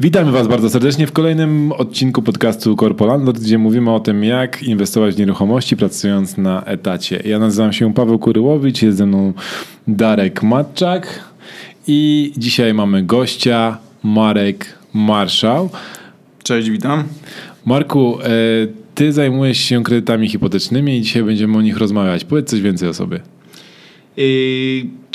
Witamy Was bardzo serdecznie w kolejnym odcinku podcastu Corpolandlord, gdzie mówimy o tym, jak inwestować w nieruchomości pracując na etacie. Ja nazywam się Paweł Kuryłowicz, jest ze mną Darek Matczak i dzisiaj mamy gościa Marek Marszał. Cześć, witam. Marku, e, Ty zajmujesz się kredytami hipotecznymi i dzisiaj będziemy o nich rozmawiać. Powiedz coś więcej o sobie.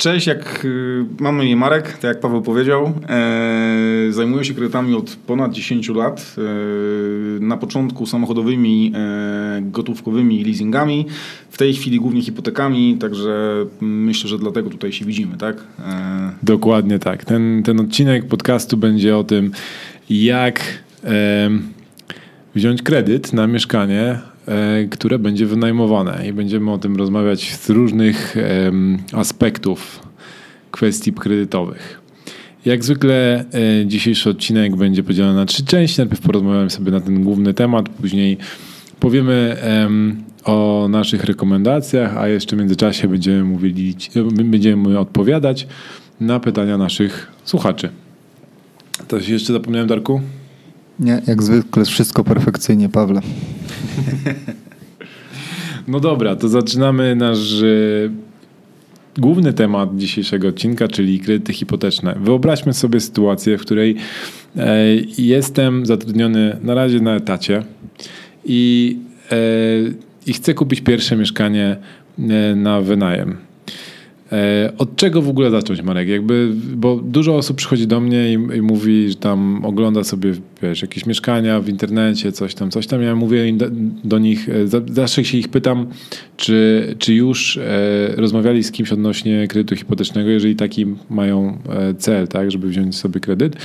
Cześć, jak y, mam na imię Marek, tak jak Paweł powiedział. E, zajmuję się kredytami od ponad 10 lat. E, na początku samochodowymi, e, gotówkowymi leasingami, w tej chwili głównie hipotekami, także myślę, że dlatego tutaj się widzimy, tak? Dokładnie tak. Ten, ten odcinek podcastu będzie o tym, jak wziąć kredyt na mieszkanie które będzie wynajmowane i będziemy o tym rozmawiać z różnych aspektów kwestii kredytowych. Jak zwykle e, dzisiejszy odcinek będzie podzielony na trzy części. Najpierw porozmawiamy sobie na ten główny temat, później powiemy o naszych rekomendacjach, a jeszcze w międzyczasie będziemy mówili, będziemy odpowiadać na pytania naszych słuchaczy. Coś jeszcze zapomniałem, Darku? Nie, jak zwykle wszystko perfekcyjnie, Pawle. No dobra, to zaczynamy nasz e, główny temat dzisiejszego odcinka, czyli kredyty hipoteczne. Wyobraźmy sobie sytuację, w której e, jestem zatrudniony na razie na etacie i, e, i chcę kupić pierwsze mieszkanie na wynajem. E, od czego w ogóle zacząć, Marek? Jakby, bo dużo osób przychodzi do mnie i, i, mówi, że tam ogląda sobie wiesz, jakieś mieszkania w internecie, coś tam, coś tam. Ja mówię do, do nich, e, zawsze się ich pytam, czy, czy już e, rozmawiali z kimś odnośnie kredytu hipotecznego, jeżeli taki mają e, cel, tak, żeby wziąć sobie kredyt.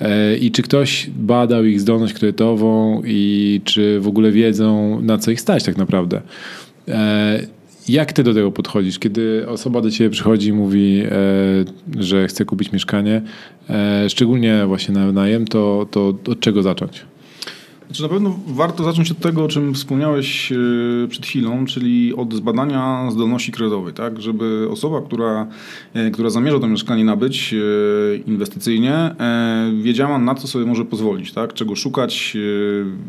E, I czy ktoś badał ich zdolność kredytową i czy w ogóle wiedzą, na co ich stać tak naprawdę. E, jak ty do tego podchodzisz, kiedy osoba do ciebie przychodzi i mówi, e, że chce kupić mieszkanie, e, szczególnie właśnie na najem, to, to od czego zacząć? Znaczy na pewno warto zacząć od tego, o czym wspomniałeś e, przed chwilą, czyli od zbadania zdolności kredytowej, tak? Żeby osoba, która, e, która zamierza to mieszkanie nabyć e, inwestycyjnie, wiedziała na co sobie może pozwolić, tak? Czego szukać,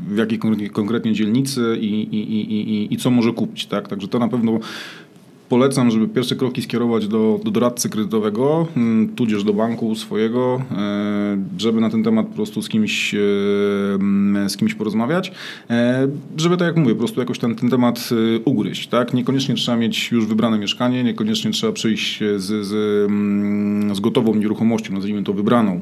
w jakiej konkretnie dzielnicy i, i, i, i, i co może kupić, tak? Także to na pewno polecam, żeby pierwsze kroki skierować do, do doradcy kredytowego, mm, tudzież do banku swojego, e, żeby na ten temat po prostu z kimś, e, mm, z kimś porozmawiać, e, żeby tak jak mówię, po prostu jakoś ten, ten temat ugryźć. Tak? Niekoniecznie trzeba mieć już wybrane mieszkanie, niekoniecznie trzeba przyjść z, z, mm, z gotową nieruchomością, nazwijmy to wybraną,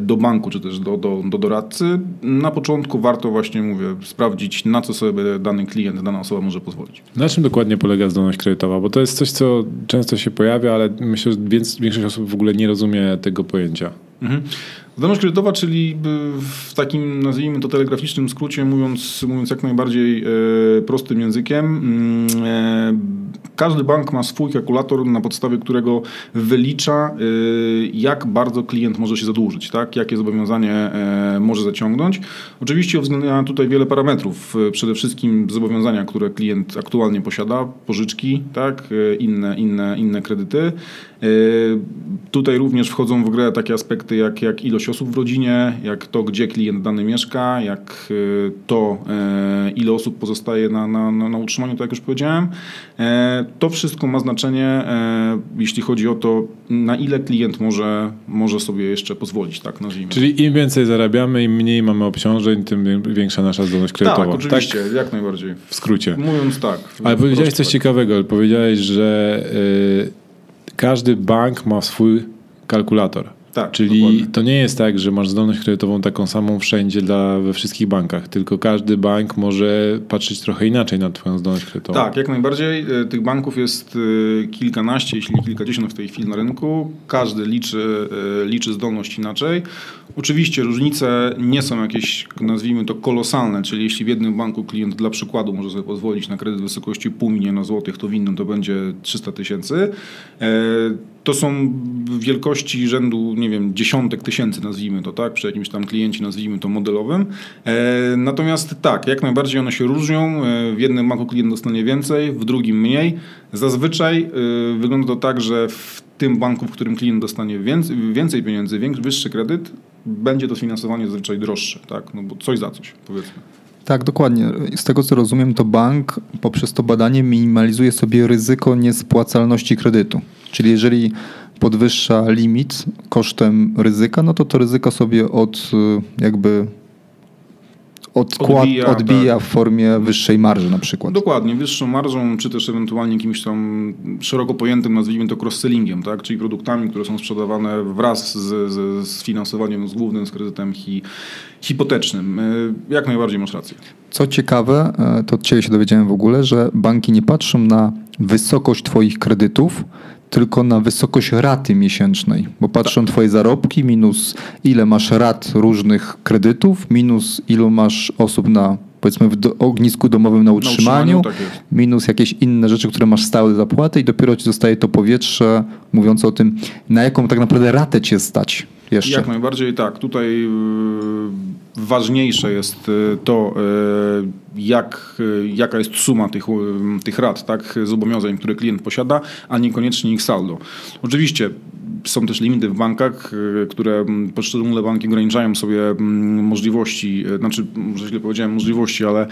do banku czy też do, do, do doradcy. Na początku warto właśnie, mówię, sprawdzić na co sobie dany klient, dana osoba może pozwolić. Na czym dokładnie polega zdolność kredytowa? Bo to jest coś, co często się pojawia, ale myślę, że większość osób w ogóle nie rozumie tego pojęcia. Mhm. Zdolność kredytowa, czyli w takim, nazwijmy to telegraficznym skrócie, mówiąc, mówiąc jak najbardziej e, prostym językiem, mm, e, każdy bank ma swój kalkulator, na podstawie którego wylicza, e, jak bardzo klient może się zadłużyć, tak? jakie zobowiązanie e, może zaciągnąć. Oczywiście uwzględnia tutaj wiele parametrów, e, przede wszystkim zobowiązania, które klient aktualnie posiada, pożyczki, tak? E, inne, inne, inne kredyty. Tutaj również wchodzą w grę takie aspekty jak, jak ilość osób w rodzinie, jak to, gdzie klient dany mieszka, jak y, to, y, ile osób pozostaje na, na, na utrzymaniu, tak jak już powiedziałem. E, to wszystko ma znaczenie, e, jeśli chodzi o to, na ile klient może, może sobie jeszcze pozwolić, tak nazwijmy. Czyli im więcej zarabiamy, im mniej mamy obciążeń, tym większa nasza zdolność kredytowa. Tak, oczywiście, tak? jak najbardziej. W skrócie. Mówiąc tak. Ale powiedziałeś coś tak. ciekawego. Powiedziałeś, że y, każdy bank ma swój kalkulator. Tak, Czyli dokładnie. to nie jest tak, że masz zdolność kredytową taką samą wszędzie dla, we wszystkich bankach, tylko każdy bank może patrzeć trochę inaczej na twoją zdolność kredytową. Tak, jak najbardziej. E, tych banków jest e, kilkanaście, jeśli kilkadziesiąt w tej chwili na rynku. Każdy liczy, e, liczy zdolność inaczej. Oczywiście różnice nie są jakieś, nazwijmy to, kolosalne, czyli jeśli w jednym banku klient dla przykładu może sobie pozwolić na kredyt w wysokości pół miliona złotych, to w innym to będzie 300 tysięcy. To są wielkości rzędu, nie wiem, dziesiątek tysięcy, nazwijmy to, tak, przy jakimś tam kliencie, nazwijmy to modelowym. E, natomiast tak, jak najbardziej one się różnią. E, w jednym banku klient dostanie więcej, w drugim mniej. Zazwyczaj e, wygląda to tak, że w tym banku, w którym klient dostanie więcej, pieniędzy, wyższy kredyt, będzie to finansowanie zazwyczaj droższe, tak? No bo coś za coś, powiedzmy. Tak, dokładnie. Z tego co rozumiem, to bank poprzez to badanie minimalizuje sobie ryzyko niespłacalności kredytu. Czyli jeżeli podwyższa limit kosztem ryzyka, no to to ryzyko sobie od y, jakby odkład, odbija, odbija tak. w formie wyższej marży na przykład. Dokładnie, wyższą marżą, czy też ewentualnie jakimś tam szeroko pojętym, nazwijmy to cross-sellingiem, tak? czyli produktami, które są sprzedawane wraz z, z, z finansowaniem z głównym, z kredytem hi, hipotecznym. Y, jak najbardziej masz rację. Co ciekawe, y, to od Ciebie się dowiedziałem w ogóle, że banki nie patrzą na wysokość Twoich kredytów, tylko na wysokość raty miesięcznej, bo patrzą tak. twoje zarobki minus ile masz rat różnych kredytów, minus ilu masz osób na powiedzmy w do, ognisku domowym na utrzymaniu, na utrzymaniu tak minus jakieś inne rzeczy, które masz stałe zapłaty i dopiero ci zostaje to powietrze mówiące o tym, na jaką tak naprawdę ratę cię stać jeszcze. Jak najbardziej tak. Tutaj yy, ważniejsze jest yy, to, yy, jak, jaka jest suma tych, tych rat, tak, zobowiązań, które klient posiada, a niekoniecznie ich saldo. Oczywiście są też limity w bankach, które poszczególne banki ograniczają sobie możliwości, znaczy, może źle powiedziałem możliwości, ale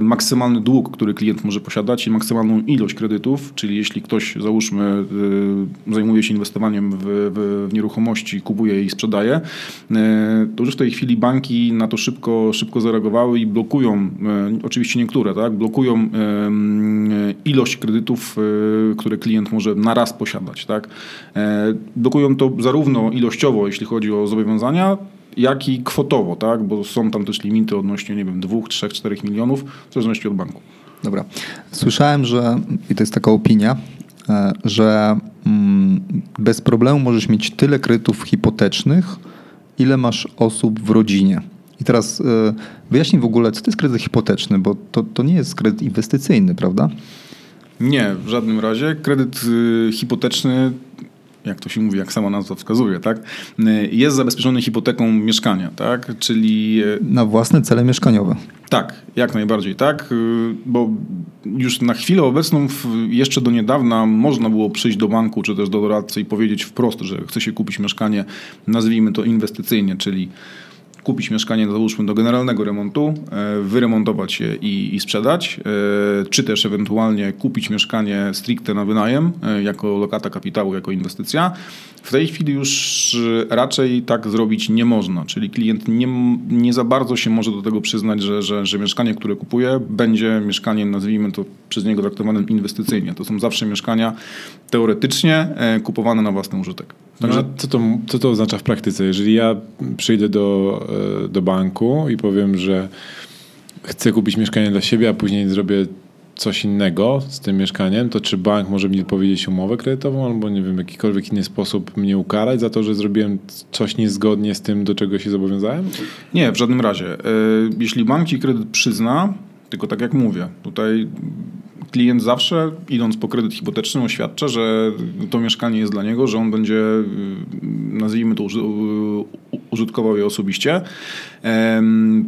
maksymalny dług, który klient może posiadać i maksymalną ilość kredytów, czyli jeśli ktoś, załóżmy, zajmuje się inwestowaniem w, w, w nieruchomości, kupuje i sprzedaje, to już w tej chwili banki na to szybko, szybko zareagowały i blokują oczywiście niektóre, tak, blokują ilość kredytów, e, które klient może na raz posiadać. Tak. E, blokują to zarówno ilościowo, jeśli chodzi o zobowiązania, jak i kwotowo, tak, bo są tam też limity odnośnie, nie wiem, 2, 3, 4 milionów, w zależności od banku. Dobra. Słyszałem, że, i to jest taka opinia, e, że mm, bez problemu możesz mieć tyle kredytów hipotecznych, ile masz osób w rodzinie. I teraz y, wyjaśnij w ogóle, co to jest kredyt hipoteczny, bo to, to nie jest kredyt inwestycyjny, prawda? Nie, w żadnym razie. Kredyt y, hipoteczny jak to się mówi, jak sama nazwa wskazuje, tak, y, jest zabezpieczony hipoteką mieszkania, tak, czyli... Na własne cele mieszkaniowe. Tak, jak najbardziej tak, bo już na chwilę obecną, jeszcze do niedawna można było przyjść do banku czy też do doradcy i powiedzieć wprost, że chce się kupić mieszkanie, nazwijmy to inwestycyjnie, czyli kupić mieszkanie, załóżmy, do generalnego remontu, e, wyremontować je i, i sprzedać, e, czy też ewentualnie kupić mieszkanie stricte na wynajem, e, jako lokata kapitału, jako inwestycja. W tej chwili już raczej tak zrobić nie można, czyli klient nie, nie za bardzo się może do tego przyznać, że, że, że mieszkanie, które kupuje, będzie mieszkaniem, nazwijmy to przez niego traktowanym inwestycyjnie. To są zawsze mieszkania teoretycznie kupowane na własny użytek. Także... No, co, to, co to oznacza w praktyce? Jeżeli ja przyjdę do, e, do banku i powiem, że chcę kupić mieszkanie dla siebie, a później zrobię coś innego z tym mieszkaniem, to czy bank może mi powiedzieć umowę kredytową albo nie wiem, jakikolwiek inny sposób mnie ukarać za to, że zrobiłem coś niezgodnie z tym, do czego się zobowiązałem? Nie, w żadnym razie. E, jeśli bank ci kredyt przyzna, tylko tak jak mówię, tutaj klient zawsze, idąc po kredyt hipoteczny, oświadcza, że to mieszkanie jest dla niego, że on będzie, y, nazwijmy to, użytkował je osobiście.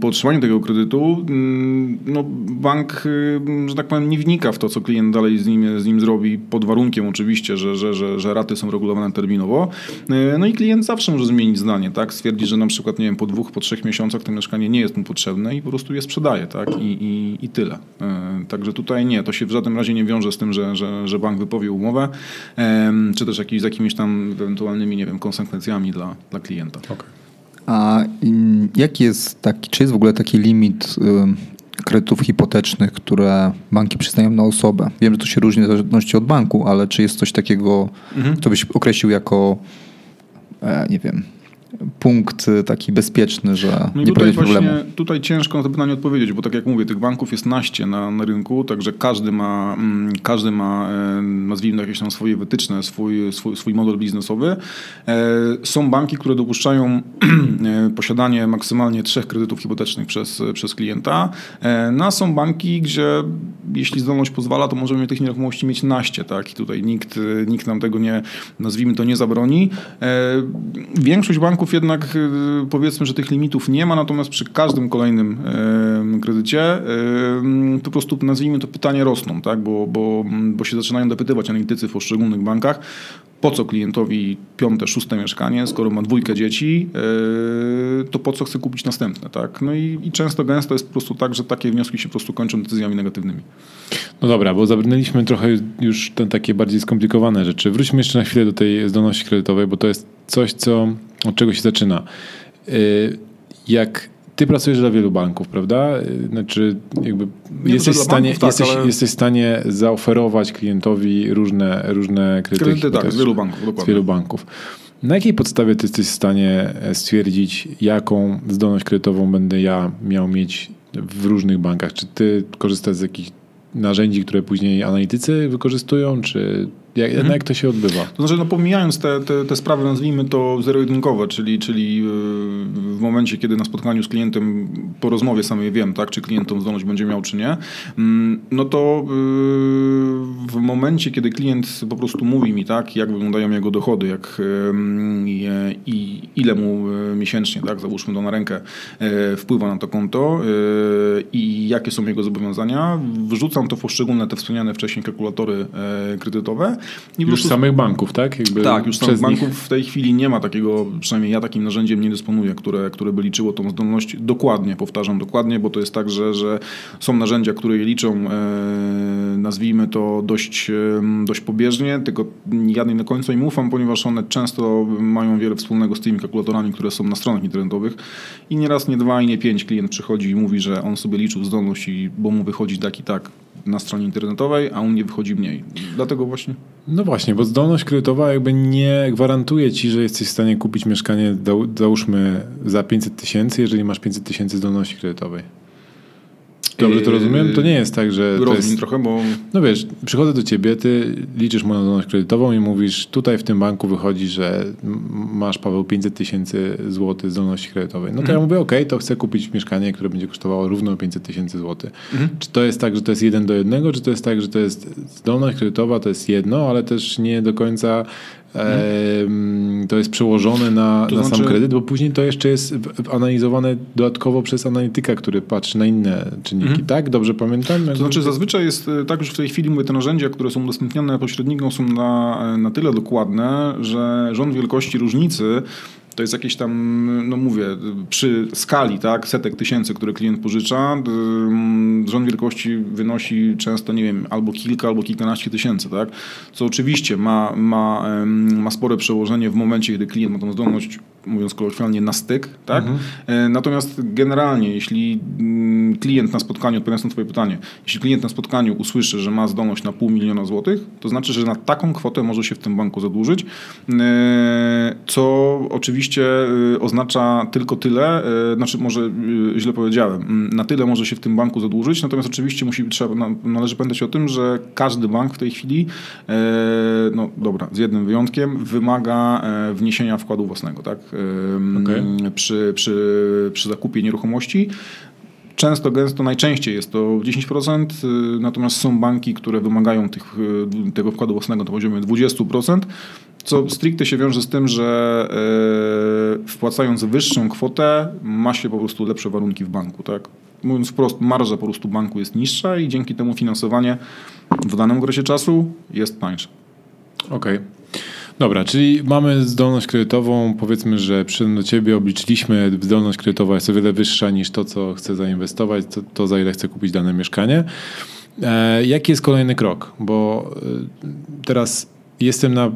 Po otrzymaniu tego kredytu mm, no, bank, y, że tak powiem, nie wnika w to, co klient dalej z nim, z nim zrobi, pod warunkiem oczywiście, że, że, że, że raty są regulowane terminowo. E, no i klient zawsze może zmienić zdanie, tak? Stwierdzi, że na przykład, nie wiem, po dwóch, po trzech miesiącach to mieszkanie nie jest mu potrzebne i po prostu je sprzedaje, tak? I, i, i tyle. E, także tutaj nie, to się w żadnym razie nie wiąże z tym, że, że, że bank wypowie umowę, czy też jakiś, z jakimiś tam ewentualnymi, nie wiem, konsekwencjami dla, dla klienta. Okay. A jaki jest taki, czy jest w ogóle taki limit kredytów hipotecznych, które banki przyznają na osobę? Wiem, że to się różni w zależności od banku, ale czy jest coś takiego, mhm. co byś określił jako, e, nie wiem, punkt taki bezpieczny, że no nie tutaj właśnie, problemu. Tutaj ciężko na to pytanie odpowiedzieć, bo tak jak mówię, tych banków jest naście na, na rynku, także każdy ma, mm, każdy ma, e, nazwijmy jakieś tam swoje wytyczne, swój, swój, swój model biznesowy. E, są banki, które dopuszczają e, posiadanie maksymalnie trzech kredytów hipotecznych przez, przez klienta. No, a są banki, gdzie jeśli zdolność pozwala, to możemy tych nieruchomości mieć naście, tak? I tutaj nikt, nikt nam tego nie, nazwijmy to, nie zabroni. Większość banków banków jednak y, powiedzmy, że tych limitów nie ma, natomiast przy każdym kolejnym kredycie po prostu nazwijmy to pytanie rosną, tak? bo, bo, bo się zaczynają dopytywać analitycy w poszczególnych bankach, po co klientowi piąte, szóste mieszkanie, skoro ma dwójkę dzieci, yy, to po co chce kupić następne, tak? No i, i często, gęsto jest po prostu tak, że takie wnioski się po prostu kończą decyzjami negatywnymi. No dobra, bo zabrnęliśmy trochę już te takie bardziej skomplikowane rzeczy. Wróćmy jeszcze na chwilę do tej zdolności kredytowej, bo to jest coś, co, od czego się zaczyna. Yy, jak ty pracujesz dla wielu banków, prawda? Znaczy, jakby jesteś, w stanie, banków, tak, jesteś, ale... jesteś w stanie zaoferować klientowi różne, różne kredyty. Kredyty, tak, z wielu banków, dokładnie. Z wielu banków. Na jakiej podstawie ty jesteś w stanie stwierdzić, jaką zdolność kredytową będę ja miał mieć w różnych bankach? Czy ty korzystasz z jakichś narzędzi, które później analitycy wykorzystują, czy jak, mhm. jak to się odbywa? To znaczy, no pomijając te, te, te sprawy, nazwijmy to zero-jedynkowe, czyli, czyli yy, w momencie, kiedy na spotkaniu z klientem po rozmowie samej wiem, tak, czy klient tą zdolność będzie miał, czy nie, mm, no to yy, w momencie, kiedy klient po prostu mówi mi, tak, jak wyglądają jego dochody, jak yy, i ile mu miesięcznie, tak, załóżmy to na rękę, wpływa na to konto i jakie są jego zobowiązania, wrzucam to w poszczególne te wspomniane wcześniej kalkulatory kredytowe i już prostu... samych banków, tak? Jakby tak, już samych banków nich... w tej chwili nie ma takiego, przynajmniej ja takim narzędziem nie dysponuję, które, które by liczyło tą zdolność. Dokładnie, powtarzam dokładnie, bo to jest tak, że, że są narzędzia, które je liczą, e, nazwijmy to dość, e, dość pobieżnie, tylko ja nie do końca im ufam, ponieważ one często mają wiele wspólnego z tymi kalkulatorami, które są na stronach internetowych. I nieraz nie dwa i nie pięć klient przychodzi i mówi, że on sobie liczył zdolność, i, bo mu wychodzi tak i tak na stronie internetowej, a u mnie wychodzi mniej. Dlatego właśnie. No właśnie, bo zdolność kredytowa jakby nie gwarantuje ci, że jesteś w stanie kupić mieszkanie, załóżmy, za 500 tysięcy, jeżeli masz 500 tysięcy zdolności kredytowej. Dobrze to rozumiem? To nie jest tak, że. Rozumiem jest... trochę, bo. No wiesz, przychodzę do ciebie, ty liczysz moją zdolność kredytową i mówisz, tutaj w tym banku wychodzi, że masz Paweł 500 tysięcy złotych zdolności kredytowej. No to mhm. ja mówię, ok, to chcę kupić mieszkanie, które będzie kosztowało równo 500 tysięcy złotych. Mhm. Czy to jest tak, że to jest jeden do jednego, czy to jest tak, że to jest zdolność kredytowa, to jest jedno, ale też nie do końca to jest przełożone na, na znaczy... sam kredyt, bo później to jeszcze jest analizowane dodatkowo przez analityka, który patrzy na inne czynniki, mhm. tak? Dobrze pamiętam? To znaczy zazwyczaj jest e, tak, że w tej chwili mówię, te narzędzia, które są udostępniane pośrednikom są na, e, na tyle dokładne, że rząd wielkości różnicy to jest jakieś tam, no mówię, przy skali tak, setek tysięcy, które klient pożycza, rząd wielkości wynosi często, nie wiem, albo kilka, albo kilkanaście tysięcy, tak? Co oczywiście ma, ma, ma spore przełożenie w momencie, kiedy klient ma tą zdolność, mówiąc kolokwialnie, na styk, tak? Mhm. E, natomiast generalnie, jeśli mm, klient na spotkaniu, odpowiadając na twoje pytanie, jeśli klient na spotkaniu usłyszy, że ma zdolność na pół miliona złotych, to znaczy, że na taką kwotę może się w tym banku zadłużyć, e, co oczywiście y, oznacza tylko tyle, znaczy może źle powiedziałem, mm, na tyle może się w tym banku zadłużyć, natomiast oczywiście musi, trzeba, należy pamiętać o tym, że każdy bank w tej chwili, no dobra, z jednym wyjątkiem, wymaga wniesienia wkładu własnego tak? Okay. Przy, przy, przy zakupie nieruchomości. Często, gęsto, najczęściej jest to 10%, natomiast są banki, które wymagają tych, tego wkładu własnego na poziomie 20%. Co stricte się wiąże z tym, że yy, wpłacając wyższą kwotę, ma się po prostu lepsze warunki w banku. Tak? Mówiąc wprost, marża po prostu banku jest niższa i dzięki temu finansowanie w danym okresie czasu jest tańsze. Okej. Okay. Dobra, czyli mamy zdolność kredytową. Powiedzmy, że przyszedłem do ciebie, obliczyliśmy, zdolność kredytowa jest o wiele wyższa niż to, co chcę zainwestować, to, to za ile chcę kupić dane mieszkanie. E, jaki jest kolejny krok? Bo e, teraz jestem na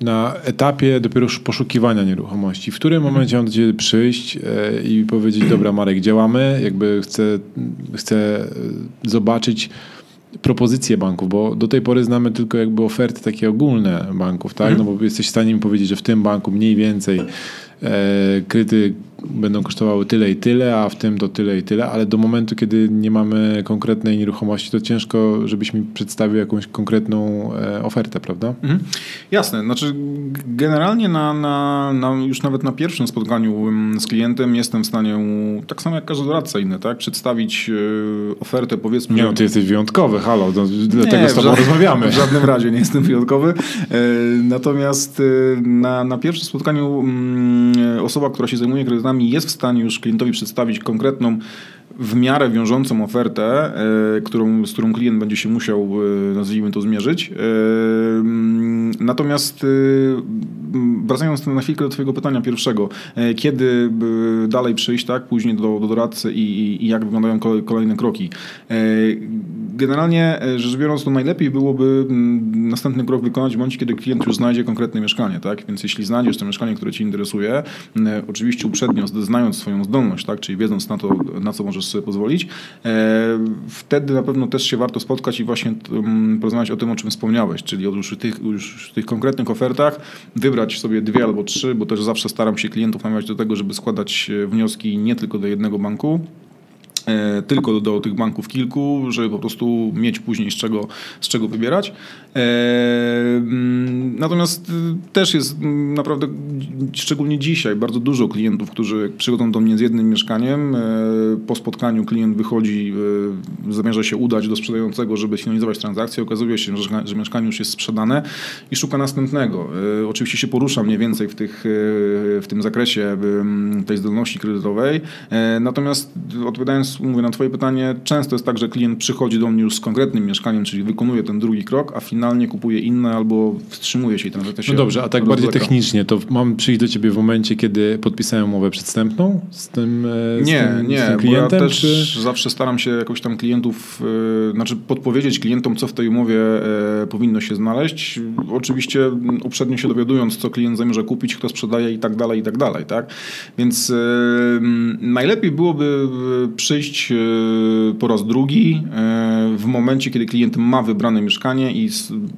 na etapie dopiero poszukiwania nieruchomości. W którym momencie mam do Ciebie przyjść e, i powiedzieć, dobra Marek, działamy, jakby chcę, chcę e, zobaczyć propozycje banków, bo do tej pory znamy tylko jakby oferty takie ogólne banków, tak? Mhm. No bo jesteś w stanie mi powiedzieć, że w tym banku mniej więcej e, kryty będą kosztowały tyle i tyle, a w tym to tyle i tyle, ale do momentu, kiedy nie mamy konkretnej nieruchomości, to ciężko, żebyś mi przedstawił jakąś konkretną e, ofertę, prawda? Mhm. Jasne. Znaczy generalnie na, na, na, już nawet na pierwszym spotkaniu mm, z klientem jestem w stanie, tak samo jak każdy doradca inny, tak, przedstawić e, ofertę, powiedzmy... Nie, no, ty jesteś wyjątkowy, halo, no, dlatego nie, z tobą rozmawiamy. W żadnym razie nie jestem wyjątkowy. E, natomiast na, na pierwszym spotkaniu mm, osoba, która się zajmuje kredytami jest w stanie już klientowi przedstawić konkretną w miarę wiążącą ofertę, e, którą, z którą klient będzie się musiał, e, nazwijmy to, zmierzyć. E, natomiast wracając na chwilkę do Twojego pytania pierwszego, kiedy dalej przyjść, tak, później do, do doradcy i, i jak wyglądają kolejne kroki. Generalnie rzecz biorąc, to najlepiej byłoby mm, następny krok wykonać w momencie, kiedy klient już znajdzie konkretne mieszkanie, tak? Więc jeśli znajdziesz to mieszkanie, które Cię interesuje, oczywiście uprzednio znając swoją zdolność, tak? Czyli wiedząc na to, na co możesz sobie pozwolić, e, wtedy na pewno też się warto spotkać i właśnie mm, porozmawiać o tym, o czym wspomniałeś, czyli już tych, już tych konkretnych ofertach wybrać sobie dwie albo trzy, bo też zawsze staram się klientów namawiać do tego, żeby składać e, wnioski nie tylko do jednego banku, tylko do tych banków kilku, żeby po prostu mieć później z czego, z czego wybierać. E, mm, natomiast y, też jest mm, naprawdę, szczególnie dzisiaj, bardzo dużo klientów, którzy przychodzą do mnie z jednym mieszkaniem. E, po spotkaniu klient wychodzi, zamierza się udać do sprzedającego, żeby finalizować transakcję. Okazuje się, że, mieszkanie już jest sprzedane i szuka następnego. Oczywiście się porusza mniej więcej w, tych, w tym zakresie tej zdolności kredytowej. Natomiast odpowiadając mówię na twoje pytanie, często jest tak, że klient przychodzi do mnie już z konkretnym mieszkaniem, czyli wykonuje ten drugi krok, a finalnie kupuje inne albo wstrzymuje się i transakcja się No dobrze, a tak bardziej technicznie, to mam przyjść do ciebie w momencie, kiedy podpisałem umowę przedstępną z tym, e, z nie, tym, nie, z tym klientem? Bo ja też czy... zawsze staram się jakoś tam klientów, yy, znaczy podpowiedzieć klientom, co w tej umowie yy, powinno się znaleźć. Oczywiście uprzednio się dowiadując, co klient zamierza kupić, kto sprzedaje i tak dalej, i tak dalej, tak? Więc yy, najlepiej byłoby przyjść przyjść e, po raz drugi e, w momencie, kiedy klient ma wybrane mieszkanie i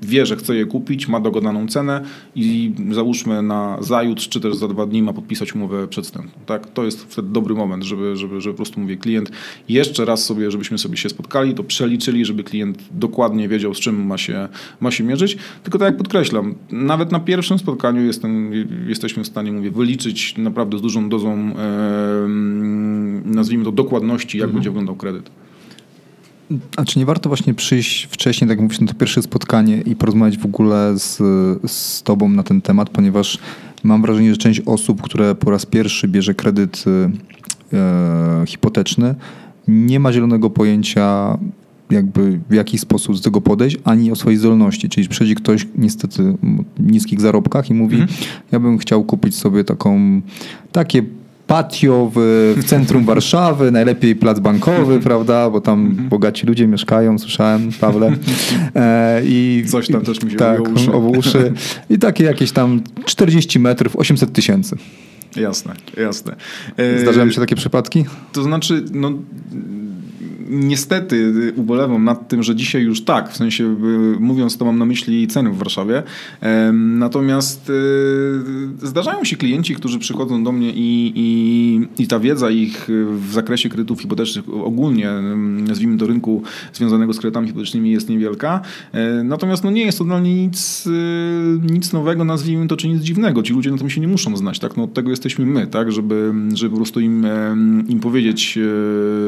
wie, że chce je kupić, ma dogadaną cenę i załóżmy na zajutrz czy też za dwa dni ma podpisać umowę przedstępną. Tak? To jest wtedy dobry moment, żeby, żeby, żeby po prostu mówię klient jeszcze raz sobie, żebyśmy sobie się spotkali, to przeliczyli, żeby klient dokładnie wiedział, z czym ma się, ma się mierzyć. Tylko tak jak podkreślam, nawet na pierwszym spotkaniu jestem, jesteśmy w stanie, mówię, wyliczyć naprawdę z dużą dozą, e, nazwijmy to, dokładności jak mhm. będzie wyglądał kredyt. A czy nie warto właśnie przyjść wcześniej, tak jak mówisz, na to pierwsze spotkanie i porozmawiać w ogóle z, z Tobą na ten temat, ponieważ mam wrażenie, że część osób, które po raz pierwszy bierze kredyt e, hipoteczny, nie ma zielonego pojęcia, jakby w jaki sposób do tego podejść, ani o swojej zdolności. Czyli przychodzi ktoś niestety w niskich zarobkach i mówi, mhm. ja bym chciał kupić sobie taką, takie patio w, w centrum Warszawy, najlepiej plac bankowy, prawda, bo tam mhm. bogaci ludzie mieszkają, słyszałem, Pawle. E, I, Coś tam też mi się tak, uszy. uszy. I takie jakieś tam 40 metrów, 800 tysięcy. Jasne, jasne. E, Zdarzają się takie przypadki? To znaczy, no niestety ubolewam nad tym, że dzisiaj już tak, w sensie y, mówiąc to mam na myśli ceny w Warszawie. Natomiast y, zdarzają się klienci, którzy przychodzą do mnie i, i, i ta wiedza ich w zakresie kredytów hipotecznych ogólnie, nazwijmy to rynku związanego z kredytami hipotecznymi jest niewielka. E, natomiast no nie jest to dla mnie nic, y, nic nowego, nazwijmy to, czy nic dziwnego. Ci ludzie na tym się nie muszą znać, tak? No od tego jesteśmy my, tak? Żeby, żeby po prostu im, im powiedzieć,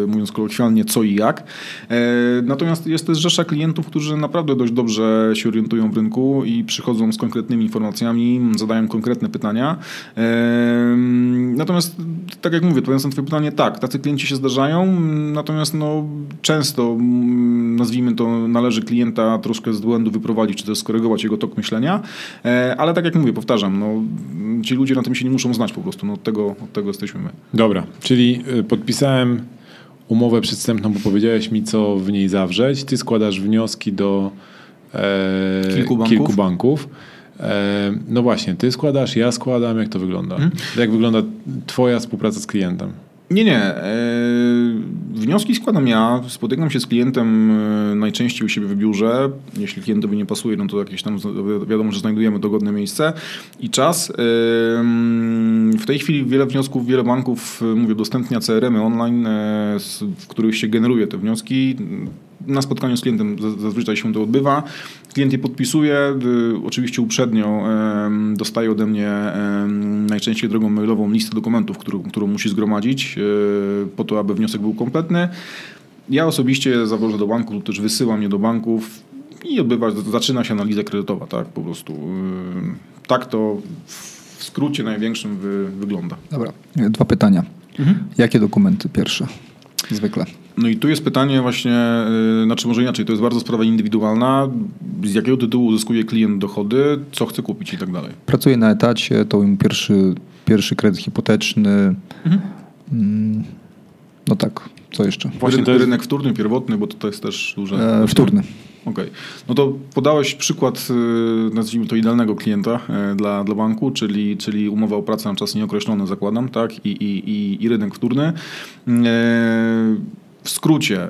e, mówiąc kolokwialnie, co i jak. E, natomiast jest też rzesza klientów, którzy naprawdę dość dobrze się orientują w rynku i przychodzą z konkretnymi informacjami, zadają konkretne pytania. E, natomiast, tak jak mówię, odpowiadając na twoje pytanie, tak, tacy klienci się zdarzają, natomiast no, często, nazwijmy to, należy klienta troszkę z błędu wyprowadzić, czy też skorygować jego tok myślenia, e, ale tak jak mówię, powtarzam, no, ci ludzie na tym się nie muszą znać po prostu, no, od, tego, od tego jesteśmy my. Dobra, czyli y, podpisałem umowę przedstępną, bo powiedziałeś mi, co w niej zawrzeć. Ty składasz wnioski do e, kilku banków. Kilku banków. E, no właśnie, ty składasz, ja składam. Jak to wygląda? Hmm? Jak wygląda twoja współpraca z klientem? Nie, nie. E, wnioski składam ja. Spotykam się z klientem e, najczęściej u siebie w biurze. Jeśli klientowi nie pasuje, no to jakieś tam wiadomo, że znajdujemy dogodne miejsce i czas. E, w tej chwili wiele wniosków, wiele banków, mówię, udostępnia CRM-y online, w których się generuje te wnioski na spotkaniu z klientem zazwyczaj się to odbywa. Klient je podpisuje, y, oczywiście uprzednio dostaje ode mnie najczęściej drogą mailową listę dokumentów, którą, którą musi zgromadzić y, po to, aby wniosek był kompletny. Ja osobiście zawożę do banku lub też wysyłam je do banków i odbywa, zaczyna się analiza kredytowa, tak po prostu. Y, tak to w skrócie największym wy, wygląda. Dobra, dwa pytania. Mhm. Jakie dokumenty pierwsze? Zwykle. No i tu jest pytanie właśnie, y, znaczy może inaczej, to jest bardzo sprawa indywidualna, z jakiego tytułu uzyskuje klient dochody, co chce kupić i tak dalej. Pracuję na etacie, to im pierwszy, pierwszy kredyt hipoteczny. Mm, No tak, co jeszcze? Właśnie Ryn, to jest- Rynek wtórny, pierwotny, bo to, to jest też duże... E, wtórny. Okej. No to podałeś przykład, y, nazwijmy to idealnego klienta y, dla, dla banku, czyli, czyli umowa o pracę na czas nieokreślony, zakładam, tak? I, i, i, i rynek wtórny. E, W skrócie, e,